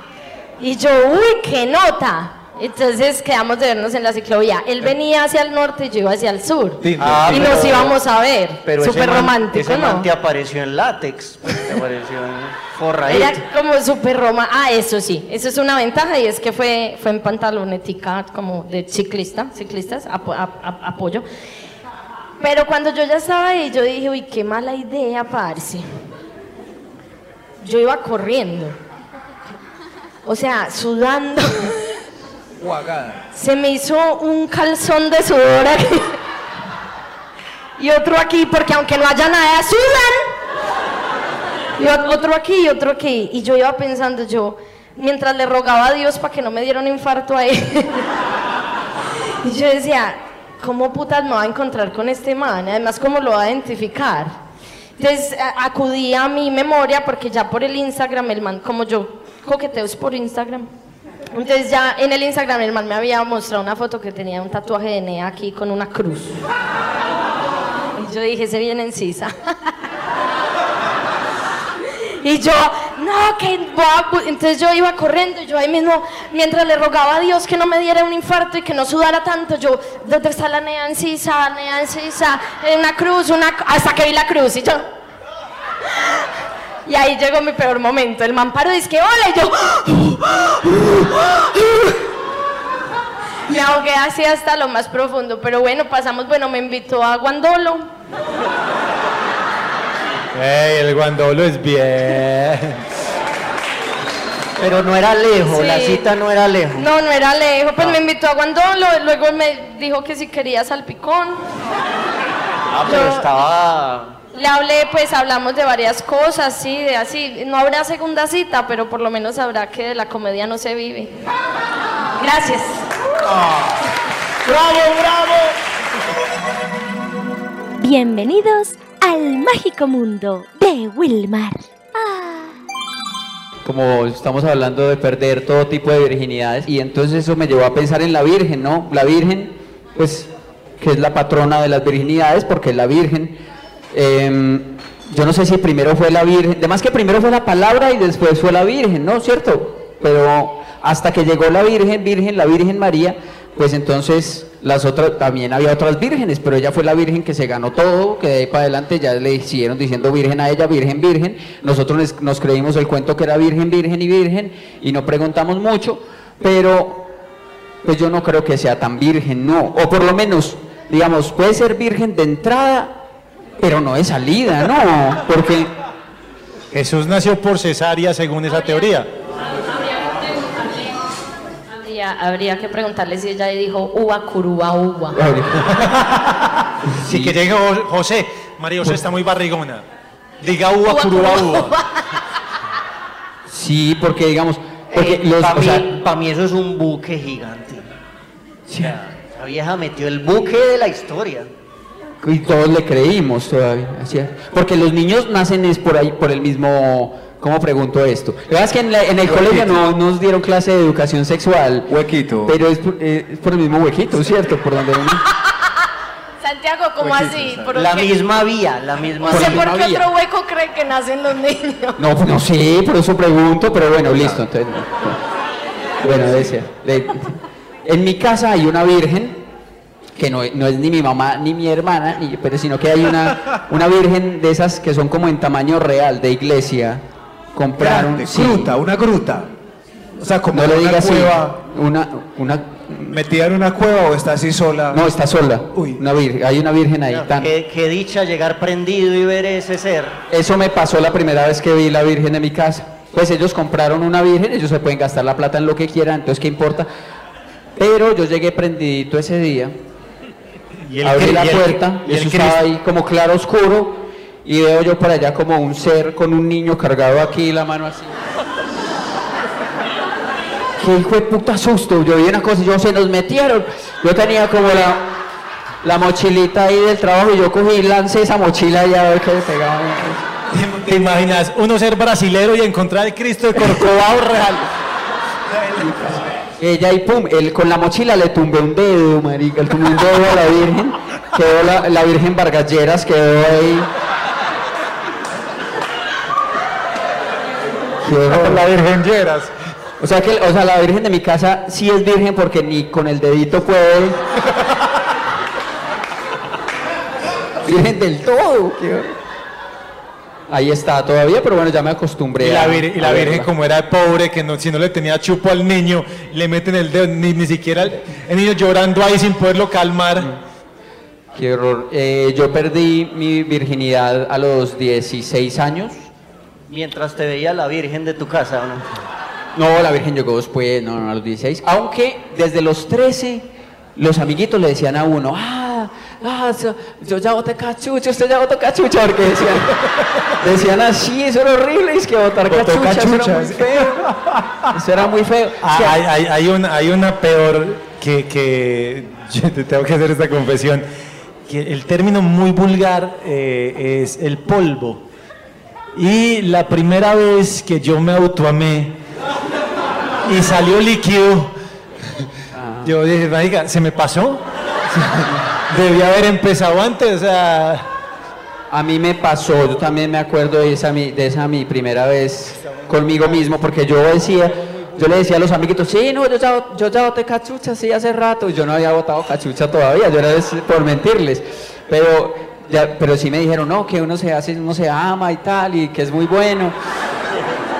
Y yo, uy, qué nota. Entonces quedamos de vernos en la ciclovía. Él venía hacia el norte y yo iba hacia el sur. Ah, y pero- nos íbamos a ver. Pero Súper romántico, ese man ¿no? te apareció en látex. Te apareció en forradito. Era como súper roma. Ah, eso sí, eso es una ventaja y es que fue, fue en pantalonetica como de ciclista, ciclistas, apo- a- a- apoyo. Pero cuando yo ya estaba ahí, yo dije, uy, qué mala idea, parce. Yo iba corriendo. O sea, sudando. <laughs> Se me hizo un calzón de sudor aquí. Y otro aquí, porque aunque no haya nada, sudan. Y ot- otro aquí y otro aquí. Y yo iba pensando, yo, mientras le rogaba a Dios para que no me diera un infarto a él. <laughs> y yo decía, ¿cómo putas me va a encontrar con este man? Además, ¿cómo lo va a identificar? Entonces a- acudí a mi memoria porque ya por el Instagram el man, como yo coqueteo es por Instagram. Entonces ya en el Instagram el man me había mostrado una foto que tenía un tatuaje de Nea aquí con una cruz. Y yo dije, se viene en sisa. <laughs> Y yo, no, que voy a bu-". Entonces yo iba corriendo y yo ahí mismo, mientras le rogaba a Dios que no me diera un infarto y que no sudara tanto, yo, ¿dónde está la nea en sisa? Nea en sisa, una cruz, una... hasta que vi la cruz y yo... Y ahí llegó mi peor momento. El man paró y dice que hola y yo... Me ahogué así hasta lo más profundo, pero bueno, pasamos, bueno, me invitó a Guandolo. Ey, el guandolo es bien. Pero no era lejos, Sí. la cita no era lejos. No, no era lejos, pues me invitó a Guandolo, luego me dijo que si quería salpicón. Ah, pero Yo- estaba... Le hablé, pues hablamos de varias cosas, sí, de así. No habrá segunda cita, pero por lo menos sabrá que de la comedia no se vive. Gracias. ¡Bravo, bravo! Bienvenidos al mágico mundo de Wilmar. como estamos hablando de perder todo tipo de virginidades y entonces eso me llevó a pensar en la Virgen, ¿no? La Virgen, pues, que es la patrona de las virginidades, porque es la Virgen. Em, yo no sé si primero fue la Virgen, además que primero fue la palabra y después fue la Virgen, ¿no? ¿Cierto? Pero hasta que llegó la Virgen, Virgen, la Virgen María, pues entonces las otras, también había otras vírgenes, pero ella fue la Virgen que se ganó todo, que de ahí para adelante ya le siguieron diciendo Virgen a ella, Virgen, Virgen. Nosotros nos, nos creímos el cuento que era Virgen, Virgen y Virgen y no preguntamos mucho, pero pues yo no creo que sea tan virgen, no. O por lo menos, digamos, puede ser virgen de entrada, pero no de salida, no, porque... Jesús nació por cesárea según esa teoría. Habría, habría que preguntarle si ella dijo uva, curuba, uva. <laughs> Sí, que llegue Jo- José. María José está muy barrigona. Diga uva, Uva, curuba, uva. Sí, porque digamos, porque los, para, o mí, sea, pa' mí eso es un buque gigante. O sea, la vieja metió el buque de la historia. Y todos le creímos todavía, así es. porque los niños nacen es por ahí, por el mismo, ¿cómo pregunto esto? La verdad es que en, la- en el colegio no nos dieron clase de educación sexual, Huequito. pero es por, eh, es por el mismo huequito, ¿cierto? Por donde uno... <laughs> Santiago, ¿cómo así? ¿Por La qué? misma vía, la misma No sé vía. por qué otro hueco cree que nacen los niños. No, pues no sé, por eso pregunto, pero bueno, listo. Entonces, bueno, decía, de- en mi casa hay una virgen, que no, no es ni mi mamá ni mi hermana, ni- pero sino que hay una, una virgen de esas que son como en tamaño real, de iglesia. Compraron. Grande, sí. gruta, una gruta. O sea, como No le una cueva. Una, una, ¿Metida en una cueva o está así sola? no, está sola. Una virgen, hay una virgen ahí. tan- Qué, qué dicha llegar prendido y ver ese ser. Eso me pasó la primera vez que vi la Virgen de mi casa. Pues ellos compraron una Virgen, ellos se pueden gastar la plata en lo que quieran, entonces ¿qué importa? Pero yo llegué prendidito ese día, Y abrí la y puerta, y y el eso estaba ahí como claro oscuro, y veo yo por allá como un ser con un niño cargado aquí, la mano así. Qué hijo de puta susto, yo vi una cosa y yo se nos metieron. Yo tenía como la, la mochilita ahí del trabajo y yo cogí y lancé esa mochila y a ver qué me pegaba. <laughs> ¿Te imaginas uno ser brasilero y encontrar el Cristo de Corcovado real? Ella y pum, él con la mochila le tumbé un dedo, marica, le tumbé un dedo a la Virgen, quedó la, la Virgen Vargalleras, quedó ahí. La Virgen Lleras. O sea que, o sea, la Virgen de mi casa sí es virgen porque ni con el dedito puede. Virgen del todo. qué- Ahí está todavía, pero bueno, ya me acostumbré. Y la, a- vir- y a la Virgen, verla. como era pobre, que no, si no le tenía chupo al niño, le meten el dedo, ni, ni siquiera el, el niño llorando ahí sin poderlo calmar. Qué horror. Eh, yo perdí mi virginidad a los 16 años. Mientras te veía la virgen de tu casa, ¿o no? No, la Virgen llegó después, no, no, a los 16. Aunque desde los 13, los amiguitos le decían a uno, ah, ah, yo, yo ya boté cachucha, usted ya botó cachucha, porque decían, decían así, eso era horrible, es que botar Botó cachucha, eso era cachucha, muy feo. Eso era muy feo. Ah, hay, hay- hay una, hay una peor que, que <laughs> yo te tengo que hacer esta confesión. Que el término muy vulgar eh, es el polvo. Y la primera vez que yo me autoamé y salió líquido, yo dije, ¿se me pasó? <laughs> Debía haber empezado antes, o sea... A mí me pasó, yo también me acuerdo de esa, mi, de esa mi primera vez conmigo mismo, porque yo decía, yo le decía a los amiguitos, sí, no, yo ya, yo ya boté cachucha, sí, hace rato, yo no había botado cachucha todavía, yo era por mentirles, pero, pero sí me dijeron, no, que uno se hace, uno se ama y tal, y que es muy bueno.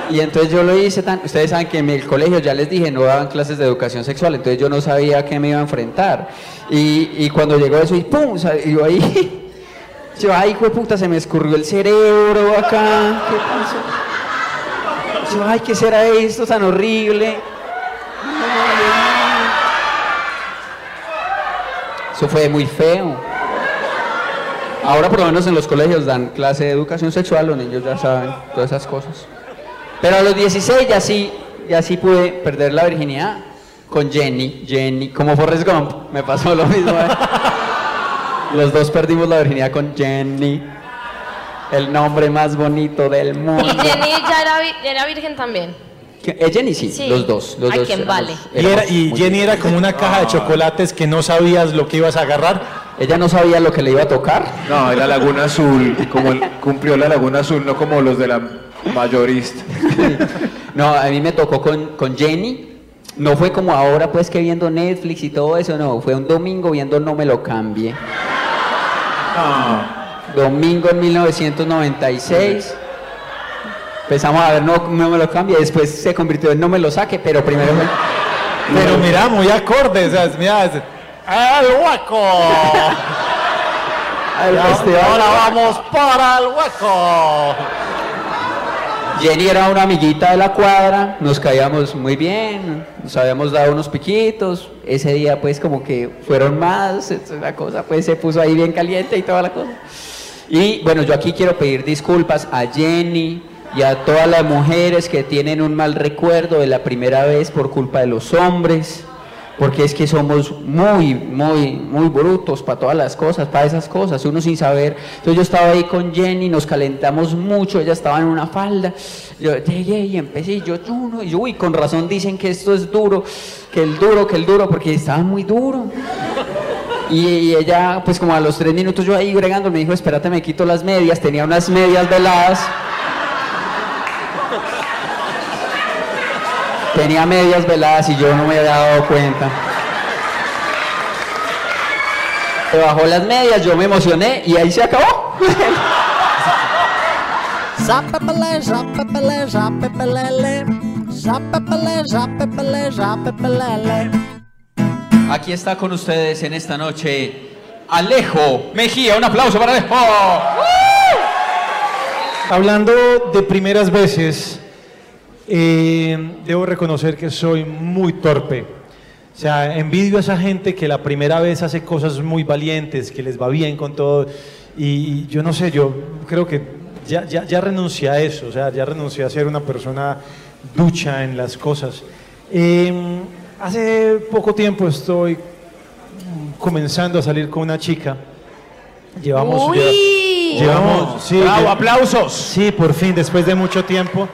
Y entonces yo lo hice tan, ustedes saben que en el colegio ya les dije, no daban clases de educación sexual, entonces yo no sabía a qué me iba a enfrentar. Y, y cuando llegó eso, y pum, y yo ahí, <laughs> yo, ay, hijo de puta, se me escurrió el cerebro acá, ¿qué pasó? Yo, ay, ¿qué será esto tan horrible? Eso fue muy feo. Ahora por lo menos en los colegios dan clase de educación sexual, los niños ya saben todas esas cosas. Pero a los 16 ya sí, ya sí pude perder la virginidad con Jenny, Jenny, como Forrest Gump, me pasó lo mismo. ¿eh? <laughs> Los dos perdimos la virginidad con Jenny, el nombre más bonito del mundo. Y Jenny ya era, vi- era virgen también. Eh, Jenny sí, Sí. los dos. Los Ay, dos quién éramos- vale. Y, era- éramos y muy Jenny era como una caja de Ah. chocolates que no sabías lo que ibas a agarrar. Ella no sabía lo que le iba a tocar. No, era Laguna Azul, como el- cumplió la Laguna Azul, no como los de la mayorista. <laughs> No, a mí me tocó con, con Jenny. No fue como ahora, pues que viendo Netflix y todo eso, no. Fue un domingo viendo No Me Lo Cambie. Domingo en 1996. Empezamos a ver No, no Me Lo Cambie, después se convirtió en No Me Lo Saque, pero primero fue... Pero mira, muy acorde, o sea, mira, es- ¡El hueco! El Y festival. ahora vamos para el hueco. Jenny era una amiguita de la cuadra, nos caíamos muy bien, nos habíamos dado unos piquitos. Ese día, pues, como que fueron más, la cosa, pues, se puso ahí bien caliente y toda la cosa. Y bueno, yo aquí quiero pedir disculpas a Jenny y a todas las mujeres que tienen un mal recuerdo de la primera vez por culpa de los hombres. Porque es que somos muy, muy, muy brutos para todas las cosas, para esas cosas, uno sin saber. Entonces yo estaba ahí con Jenny, nos calentamos mucho, ella estaba en una falda. Yo llegué y empecé, y yo, uno, y yo, uy, con razón dicen que esto es duro, que el duro, que el duro, porque estaba muy duro. Y, y ella, pues como a los tres minutos yo ahí bregando, me dijo, espérate, me quito las medias, tenía unas medias veladas. Tenía medias veladas y yo no me había dado cuenta. Se bajó las medias, yo me emocioné y ahí se acabó. Aquí está con ustedes en esta noche Alejo Mejía. Un aplauso para Alejo. Hablando de primeras veces, eh, debo reconocer que soy muy torpe. O sea, envidio a esa gente que la primera vez hace cosas muy valientes, que les va bien con todo. Y yo no sé, yo creo que ya, ya, ya renuncié a eso, o sea, ya renuncié a ser una persona ducha en las cosas. Eh, hace poco tiempo estoy comenzando a salir con una chica. Llevamos, Uy. lle- llevamos, sí, Bravo, lle- aplausos. Sí, por fin, después de mucho tiempo.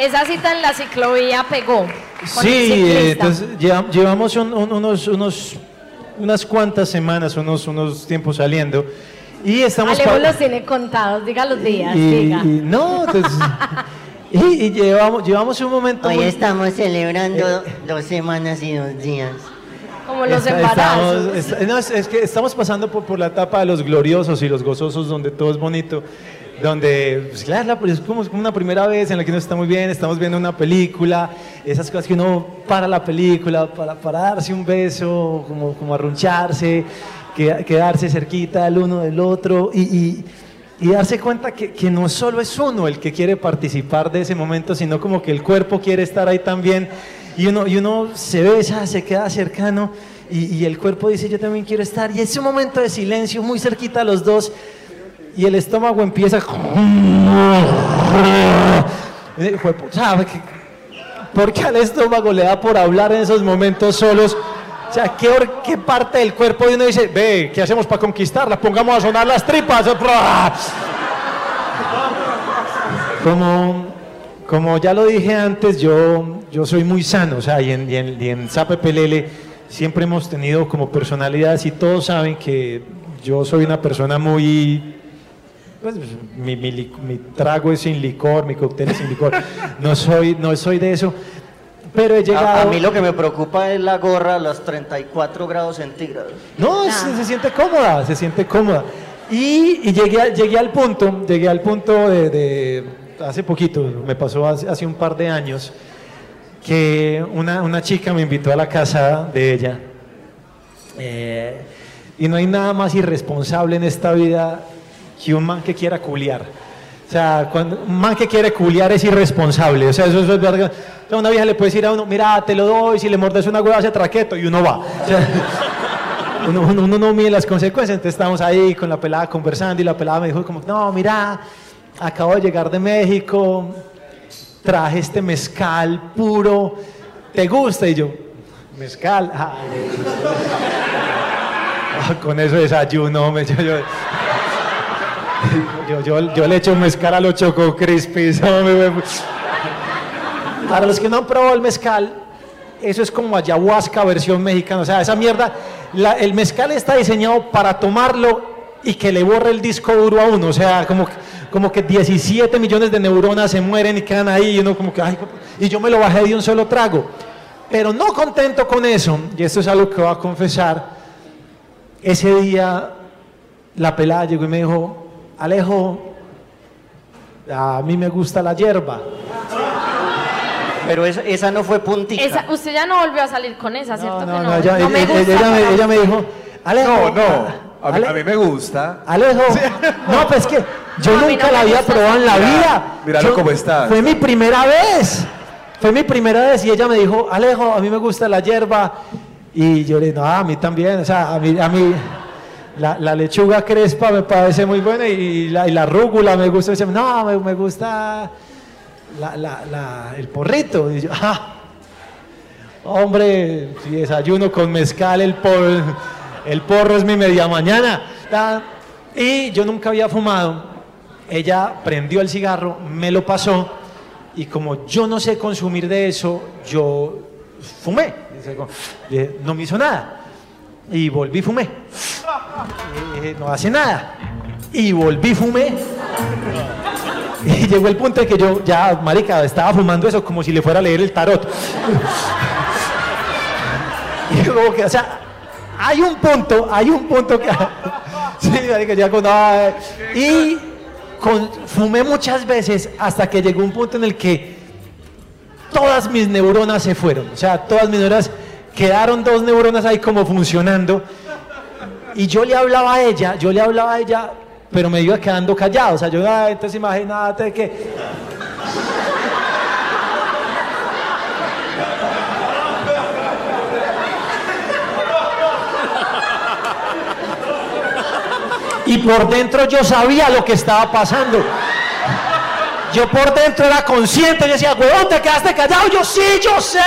Esa cita en la ciclovía pegó. Sí, eh, entonces lleva- llevamos un- un- unos, unos, unas cuantas semanas, unos, unos tiempos saliendo. Y estamos... Alejo los tiene contados, diga los días, y, diga. y no, entonces, <laughs> y, y llevamos, llevamos un momento... Hoy muy- estamos celebrando dos semanas y dos días. Como los Está- embarazos. estamos- es, no, es- es que estamos pasando por, por la etapa de los gloriosos y los gozosos, donde todo es bonito, donde, pues, claro, la- es como, una primera vez en la que uno está muy bien, estamos viendo una película, esas cosas que uno para la película para, para darse un beso, como, como arruncharse, que- quedarse cerquita el uno del otro y, y- y darse cuenta que, que no solo es uno el que quiere participar de ese momento, sino como que el cuerpo quiere estar ahí también. y uno, y uno se besa, se queda cercano y, y el cuerpo dice yo también quiero estar. Y ese momento de silencio muy cerquita a los dos y el estómago empieza... Eh, fue pu- ¿sabe qué? ¿Por qué al estómago le da por hablar en esos momentos solos? O sea, ¿qué, parte del cuerpo de uno dice, ve, ¿qué hacemos para conquistarla? Pongamos a sonar las tripas. Como, como ya lo dije antes, yo, yo soy muy sano, o sea, y en, y en, siempre hemos tenido como personalidades y todos saben que yo soy una persona muy... pues, mi, mi lic- mi trago es sin licor, mi cóctel es sin licor. No soy, no soy de eso. Pero he llegado... A, a mí lo que me preocupa es la gorra a los 34 grados centígrados. No, se, se siente cómoda, se siente cómoda. Y, y llegué, a- llegué al punto, llegué al punto de, de- hace poquito, me pasó hace, hace un par de años, que una, una chica me invitó a la casa de ella. Eh, y no hay nada más irresponsable en esta vida que un man que quiera culiar. O sea, un man que quiere culiar es irresponsable. O sea, eso, es verga. O una vieja le puede decir a uno, mira, te lo doy, si le mordes una hueva hace traqueto, y uno va. <laughs> Uno, no mide las consecuencias. Entonces estábamos ahí con la pelada conversando y la pelada me dijo como, no, mira, acabo de llegar de México, traje este mezcal puro, ¿te gusta? Y yo, mezcal, ah, <laughs> ah, con eso desayuno, me, yo, yo, yo, le echo mezcal a los choco crispies. <laughs> Para los que no han probado el mezcal, eso es como ayahuasca versión mexicana. O sea, esa mierda, el mezcal está diseñado para tomarlo y que le borre el disco duro a uno. O sea, como, que- como que 17 millones de neuronas se mueren y quedan ahí. Y uno como que, y yo me lo bajé de un solo trago. Pero no contento con eso, y esto es algo que voy a confesar, ese día la pelada llegó y me dijo, Alejo, a mí me gusta la hierba. Pero esa, esa no fue puntica. Esa, usted ya no volvió a salir con esa, ¿cierto que no? No, ella, No me ella- gusta ella me, para- ella me dijo, Alejo. No, no. A mí, Ale- a mí me gusta. Alejo, no, pues que yo nunca no la había probado en la Mira, vida. míralo Yo- cómo está. Fue mi primera vez. Fue mi primera vez y ella me dijo, Alejo, a mí me gusta la hierba. Y yo le dije, no, a mí también. O sea, a mí, a mí la, la lechuga crespa me parece muy buena y la, y la rúgula me gusta. Dice, no, me, gusta la- el porrito. Y ah, hombre, si desayuno con mezcal, el, por- el porro es mi media mañana. Y yo nunca había fumado. Ella prendió el cigarro, me lo pasó y como yo no sé consumir de eso, yo fumé. No me hizo nada. Y volví fumé. Eh, no hace nada. Y volví fumé. Y <laughs> llegó el punto de que yo ya, marica, estaba fumando eso como si le fuera a leer el tarot. <laughs> Y como que, o sea, hay un punto, hay un punto que... <laughs> sí, marica, ya con... y fumé muchas veces hasta que llegó un punto en el que todas mis neuronas se fueron. O sea, todas mis neuronas, quedaron dos neuronas ahí como funcionando. Y yo le hablaba a ella, yo le hablaba a ella, pero me iba quedando callado. O sea, yo, "Ay, entonces imagínate que... Y por dentro yo sabía lo que estaba pasando. Yo por dentro era consciente, yo decía, huevón, te quedaste callado. Yo sí, yo sé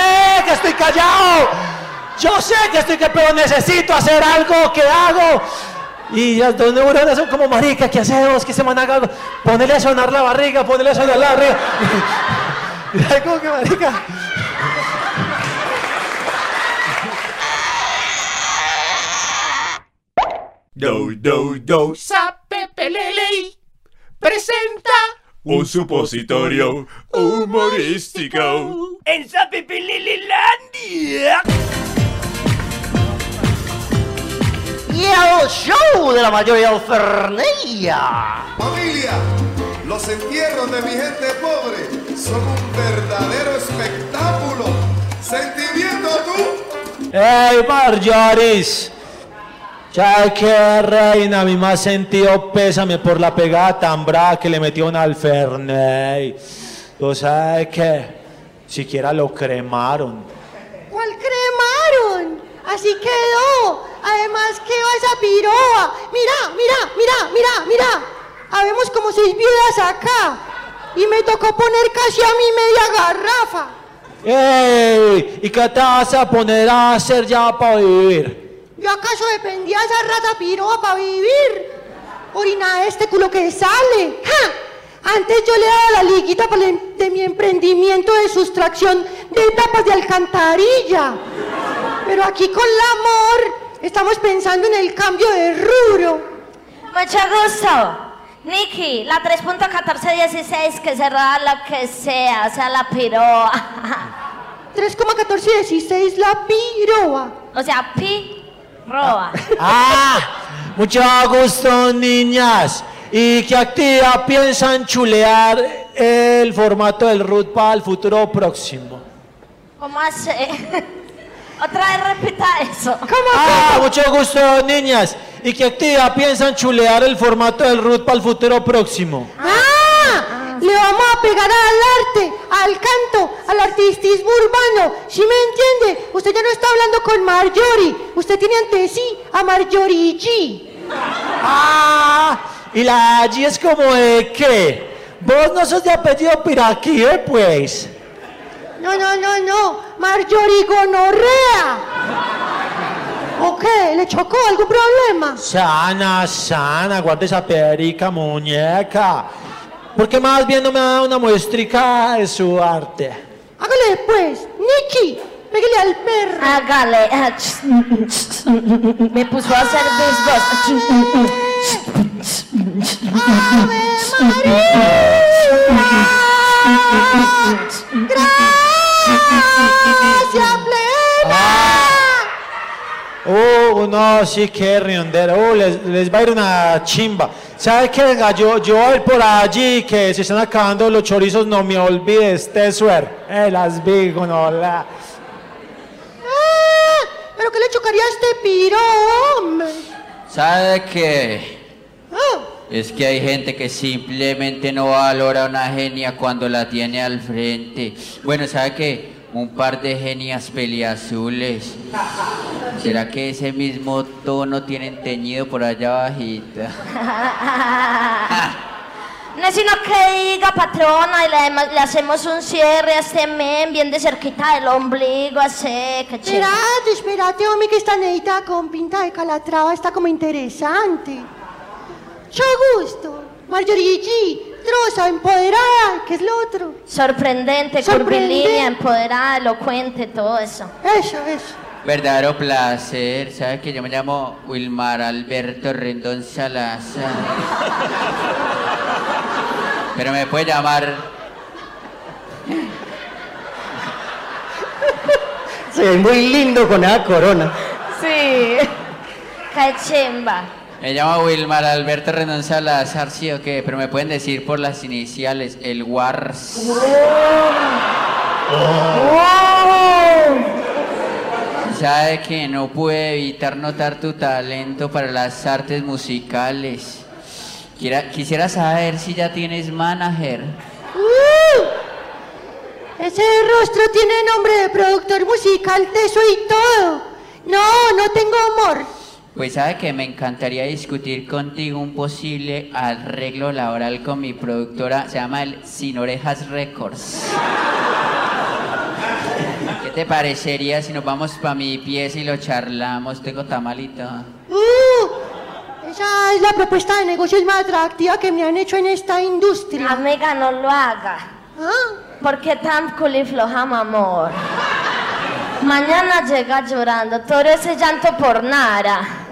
que estoy callado. Yo sé que estoy que pero necesito hacer algo, ¿qué hago? Y las dos neuronas son como, marica, ¿qué hacemos? ¿Qué se man haga algo? Ponele a sonar la barriga, ponele a sonar la barriga. Y ahí como que, marica. Do, do, do. Sape Pelele presenta un supositorio humorístico. En Sape Pelelelandia. Y el show de la mayoría alfernella. Familia, los entierros de mi gente pobre son un verdadero espectáculo. Sentimiento tú. ¡Ey, Marjoris! ¿Sabes qué, reina? A mí me ha sentido pésame por la pegada tan brava que le metió un alferney. ¿Tú sabes qué? Siquiera lo cremaron. Así quedó. Además, ¿qué va esa piroa? Mira, mira, mira, mira, mira. Habemos como seis viudas acá. Y me tocó poner casi a mí media garrafa. ¡Ey! ¿Y qué te vas a poner a hacer ya para vivir? ¿Yo acaso dependía de esa rata piroa para vivir? Orina este culo que sale. ¡Ja! Antes yo le daba la liguita de mi emprendimiento de sustracción de tapas de alcantarilla. Pero aquí con el amor estamos pensando en el cambio de rubro. Mucho gusto. Nikki, la 3.1416 que cerrada la que sea, o sea, la piroa. <laughs> 3,1416 la piroa. O sea, pi, roa. ¡Ah! Mucho gusto, niñas. ¿Y qué actividad piensan chulear el formato del RUT para el futuro próximo? ¿Cómo hace? <laughs> Otra vez repita eso. <laughs> Ah, mucho gusto, niñas. ¿Y qué actividad piensan chulear el formato del RUT para el futuro próximo? ¡Ah! Le vamos a pegar al arte, al canto, al artistismo urbano. ¿Sí me entiende? Usted ya no está hablando con Marjorie. Usted tiene ante sí a Marjorie G. Ah, y la allí es como de qué? Vos no sos de apellido Piraquí, pues. No, no, no, no. Marjorie Gonorrea. ¿O qué? ¿Le chocó algún problema? Sana, sana, guarda esa perica, muñeca. Porque más bien no me ha dado una muestrica de su arte. Hágale después. Nicky, pégale al perro. Hágale. Me puso a hacer ¡Gracias, Oh, no, sí, qué riondero. Oh, les, les va a ir una chimba. ¿Sabe qué? Venga, yo, yo voy a ir por allí que se están acabando los chorizos, no me olvides, te suer. Eh, las vi, no la. Ah, ¿Pero qué le chocaría a este piro, hombre? ¿Sabe qué? Ah, Es que hay gente que simplemente no valora a una genia cuando la tiene al frente. Bueno, ¿sabe qué? Un par de genias peliazules. ¿Será que ese mismo tono tienen teñido por allá bajita? <laughs> No es sino que diga patrona y le, hacemos un cierre a este men bien de cerquita del ombligo, así, que chévere. Espérate, espérate, hombre, que esta neita con pinta de calatrava está como interesante. Mucho gusto. Marjorie G, troza, empoderada, ¿qué es lo otro? Sorprendente, Sorprendente. curvilínea, empoderada, elocuente, todo eso. Eso, eso. Verdadero placer. ¿Sabe que yo me llamo Wilmar Alberto Rendón Salazar? Pero me puede llamar Se ve muy lindo con esa corona. Sí. Qué chimba. Me llamo Wilmar Alberto Rendón Salazar, sí o qué, pero me pueden decir por las iniciales, el WARS. Sabe que no pude evitar notar tu talento para las artes musicales. Quiera- quisiera saber si ya tienes manager. ¡Uh! Ese rostro tiene nombre de productor musical, teso y todo. No, no tengo amor. Pues sabe que me encantaría discutir contigo un posible arreglo laboral con mi productora, se llama el Sin Orejas Records. ¿Qué te parecería si nos vamos para mi pieza y lo charlamos? Tengo tamalito. ¡Uh! Esa es la propuesta de negocios más atractiva que me han hecho en esta industria. Amiga, no lo haga. ¿Por qué tan culifloja, mi amor? Mañana llega llorando, todo ese llanto por nada.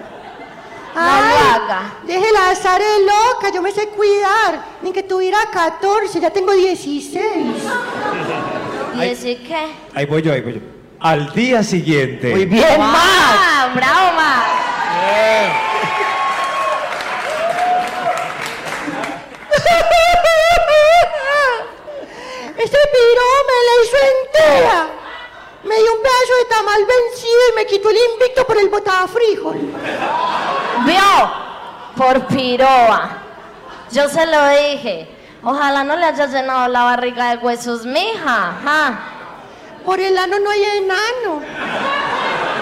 No lo Ay, haga. Déjela estar loca, yo me sé cuidar. Ni que tuviera 14, ya tengo 16. <laughs> ¿Y decir qué? Ahí voy yo, ahí voy yo. Al día siguiente. Muy bien, Max. ¡Ah, bravo, Max! <laughs> Este piro me la hizo entera. Me dio un pedazo de tamal vencido y me quitó el invicto por el botafrijol. ¿Vio? Por piroa. Yo se lo dije. Ojalá no le haya llenado la barriga de huesos, mija. Por el ano no hay enano.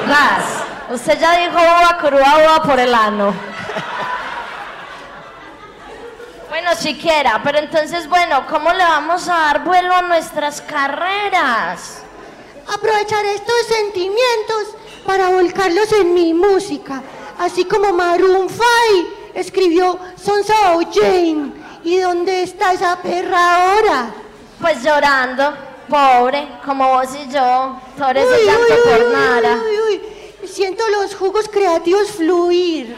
Gas. Usted ya dijo uva cruda, uva por el ano. Bueno, siquiera, pero entonces, bueno, ¿cómo le vamos a dar vuelo a nuestras carreras? Aprovechar estos sentimientos para volcarlos en mi música, así como Maroon 5 escribió Sonsa Jane. ¿Y dónde está esa perra ahora? Pues llorando, pobre, como vos y yo, por ese Uy, uy, por uy, nada. uy, uy. Siento los jugos creativos fluir.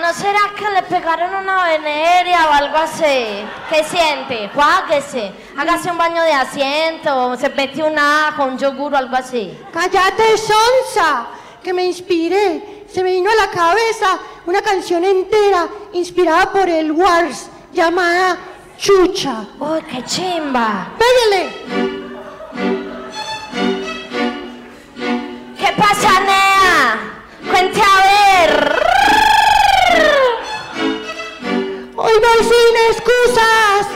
¿No será que le pegaron una veneria o algo así? ¿Qué siente? Juáguese, hágase un baño de asiento, se mete un ajo, un yogur o algo así. Cállate, Sonsa, que me inspiré. Se me vino a la cabeza una canción entera inspirada por el Wars llamada Chucha. ¡Uy, qué chimba! ¡Pégale! ¿Qué pasa, Nea? Cuente a ver. Voy sin excusas.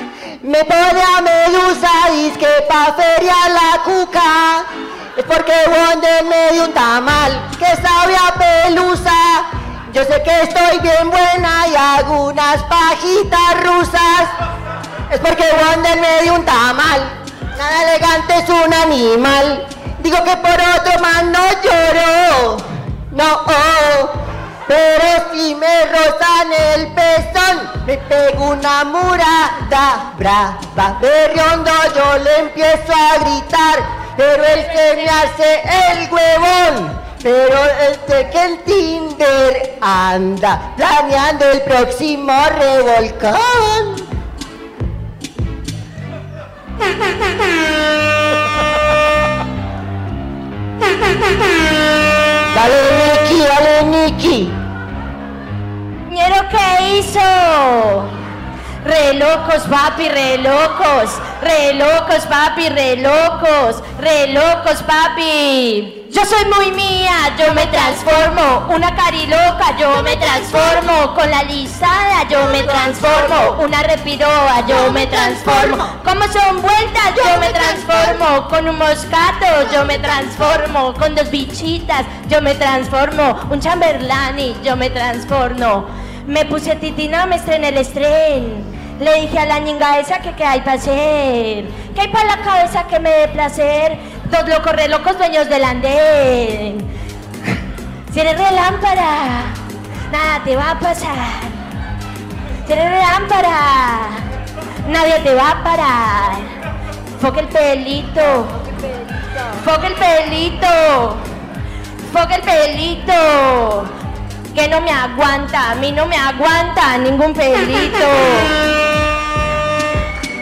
Me pone a medusa, que pa' feria la cuca. Es porque Wonder me dio un tamal que sabe a pelusa. Yo sé que estoy bien buena y hago unas pajitas rusas. Es porque Wonder me dio un tamal. Nada elegante es un animal. Digo que por otro man no lloro. No, oh. Pero si me rozan el pezón, me pego una murada brava. Berriondo yo le empiezo a gritar, pero él se me hace el huevón. Pero este que el Tinder anda planeando el próximo revolcón. <laughs> Dale, Nicky, dale, Nicky. ¿Ñero qué hizo? Re locos, papi, re locos. Re locos, papi, re locos. Re locos, papi. Yo soy muy mía, yo me transformo. Una cariloca, yo me transformo. Con la lisada, yo me transformo. Una repiroa, yo me transformo. Como son vueltas, yo me transformo. Con un moscato, yo me transformo. Con dos bichitas, yo me transformo. Un chamberlani, yo me transformo. Me puse titina, me estrené el estren. Le dije a la ñinga esa que qué hay para hacer. ¿Qué hay para la cabeza que me dé placer? Dos locos re locos dueños del andén. Si eres re lámpara, nada te va a pasar. Si eres re lámpara, nadie te va a parar. Foca el pelito. Foca el pelito. Foca el pelito. Que no me aguanta, a mí no me aguanta ningún pelito.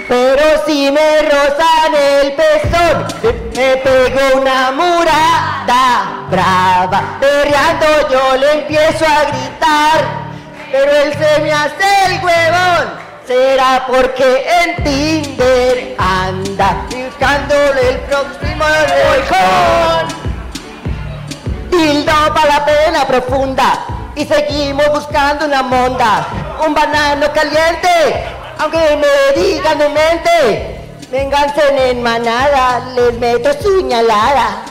Pero si me rozan el pezón, me, pego una murada brava. Berreando yo le empiezo a gritar, pero él se me hace el huevón. Será porque en Tinder anda buscándole el próximo revolcón. Tildo para la pena profunda y seguimos buscando una monda, un banano caliente, aunque me digan de mente, vénganse en manada, les meto su ñalada.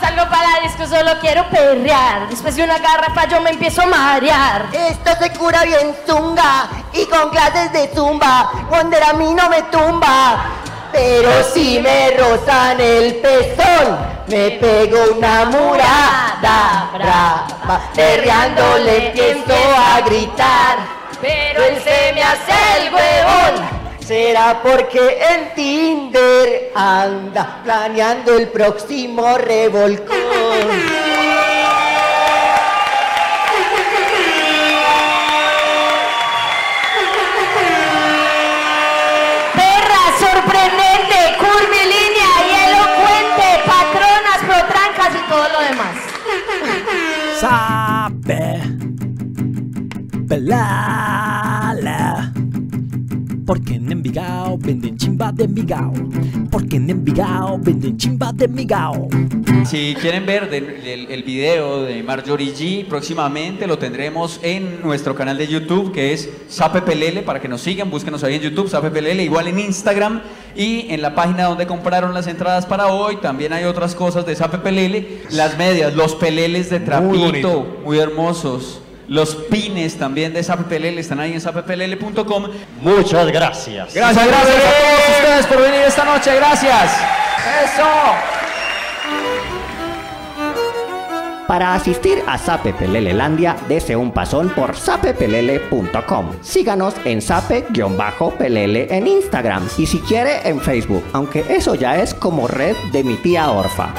Salgo para la disco, solo quiero perrear. Después de una garrafa yo me empiezo a marear. Esto se cura bien zunga y con clases de zumba, Wonder a mí no me tumba. Pero si me rozan el pezón, me pego una murada brava. Perreando le empiezo a gritar, pero él se me hace el huevón. Será porque en Tinder anda planeando el próximo revolcón. <laughs> Sabe. Pelala. Porque en Envigao venden chimba de Envigao. Porque en Envigao venden chimba de Envigao. Si quieren ver de- el, el video de Marjorie G, próximamente lo tendremos en nuestro canal de YouTube, que es SapePelele, para que nos sigan, búsquenos ahí en YouTube, SapePelele, igual en Instagram, y en la página donde compraron las entradas para hoy, también hay otras cosas de SapePelele, las medias, los peleles de trapito, muy, hermosos, los pines también de SapePelele, están ahí en sapepelele.com. Muchas gracias. Gracias, gracias a todos ustedes por venir esta noche, gracias. Eso. Para asistir a Sape Pelelelandia, dese un pasón por sapepelele.com. Síganos en sape-pelele en Instagram y si quiere en Facebook, aunque eso ya es como red de mi tía Orfa.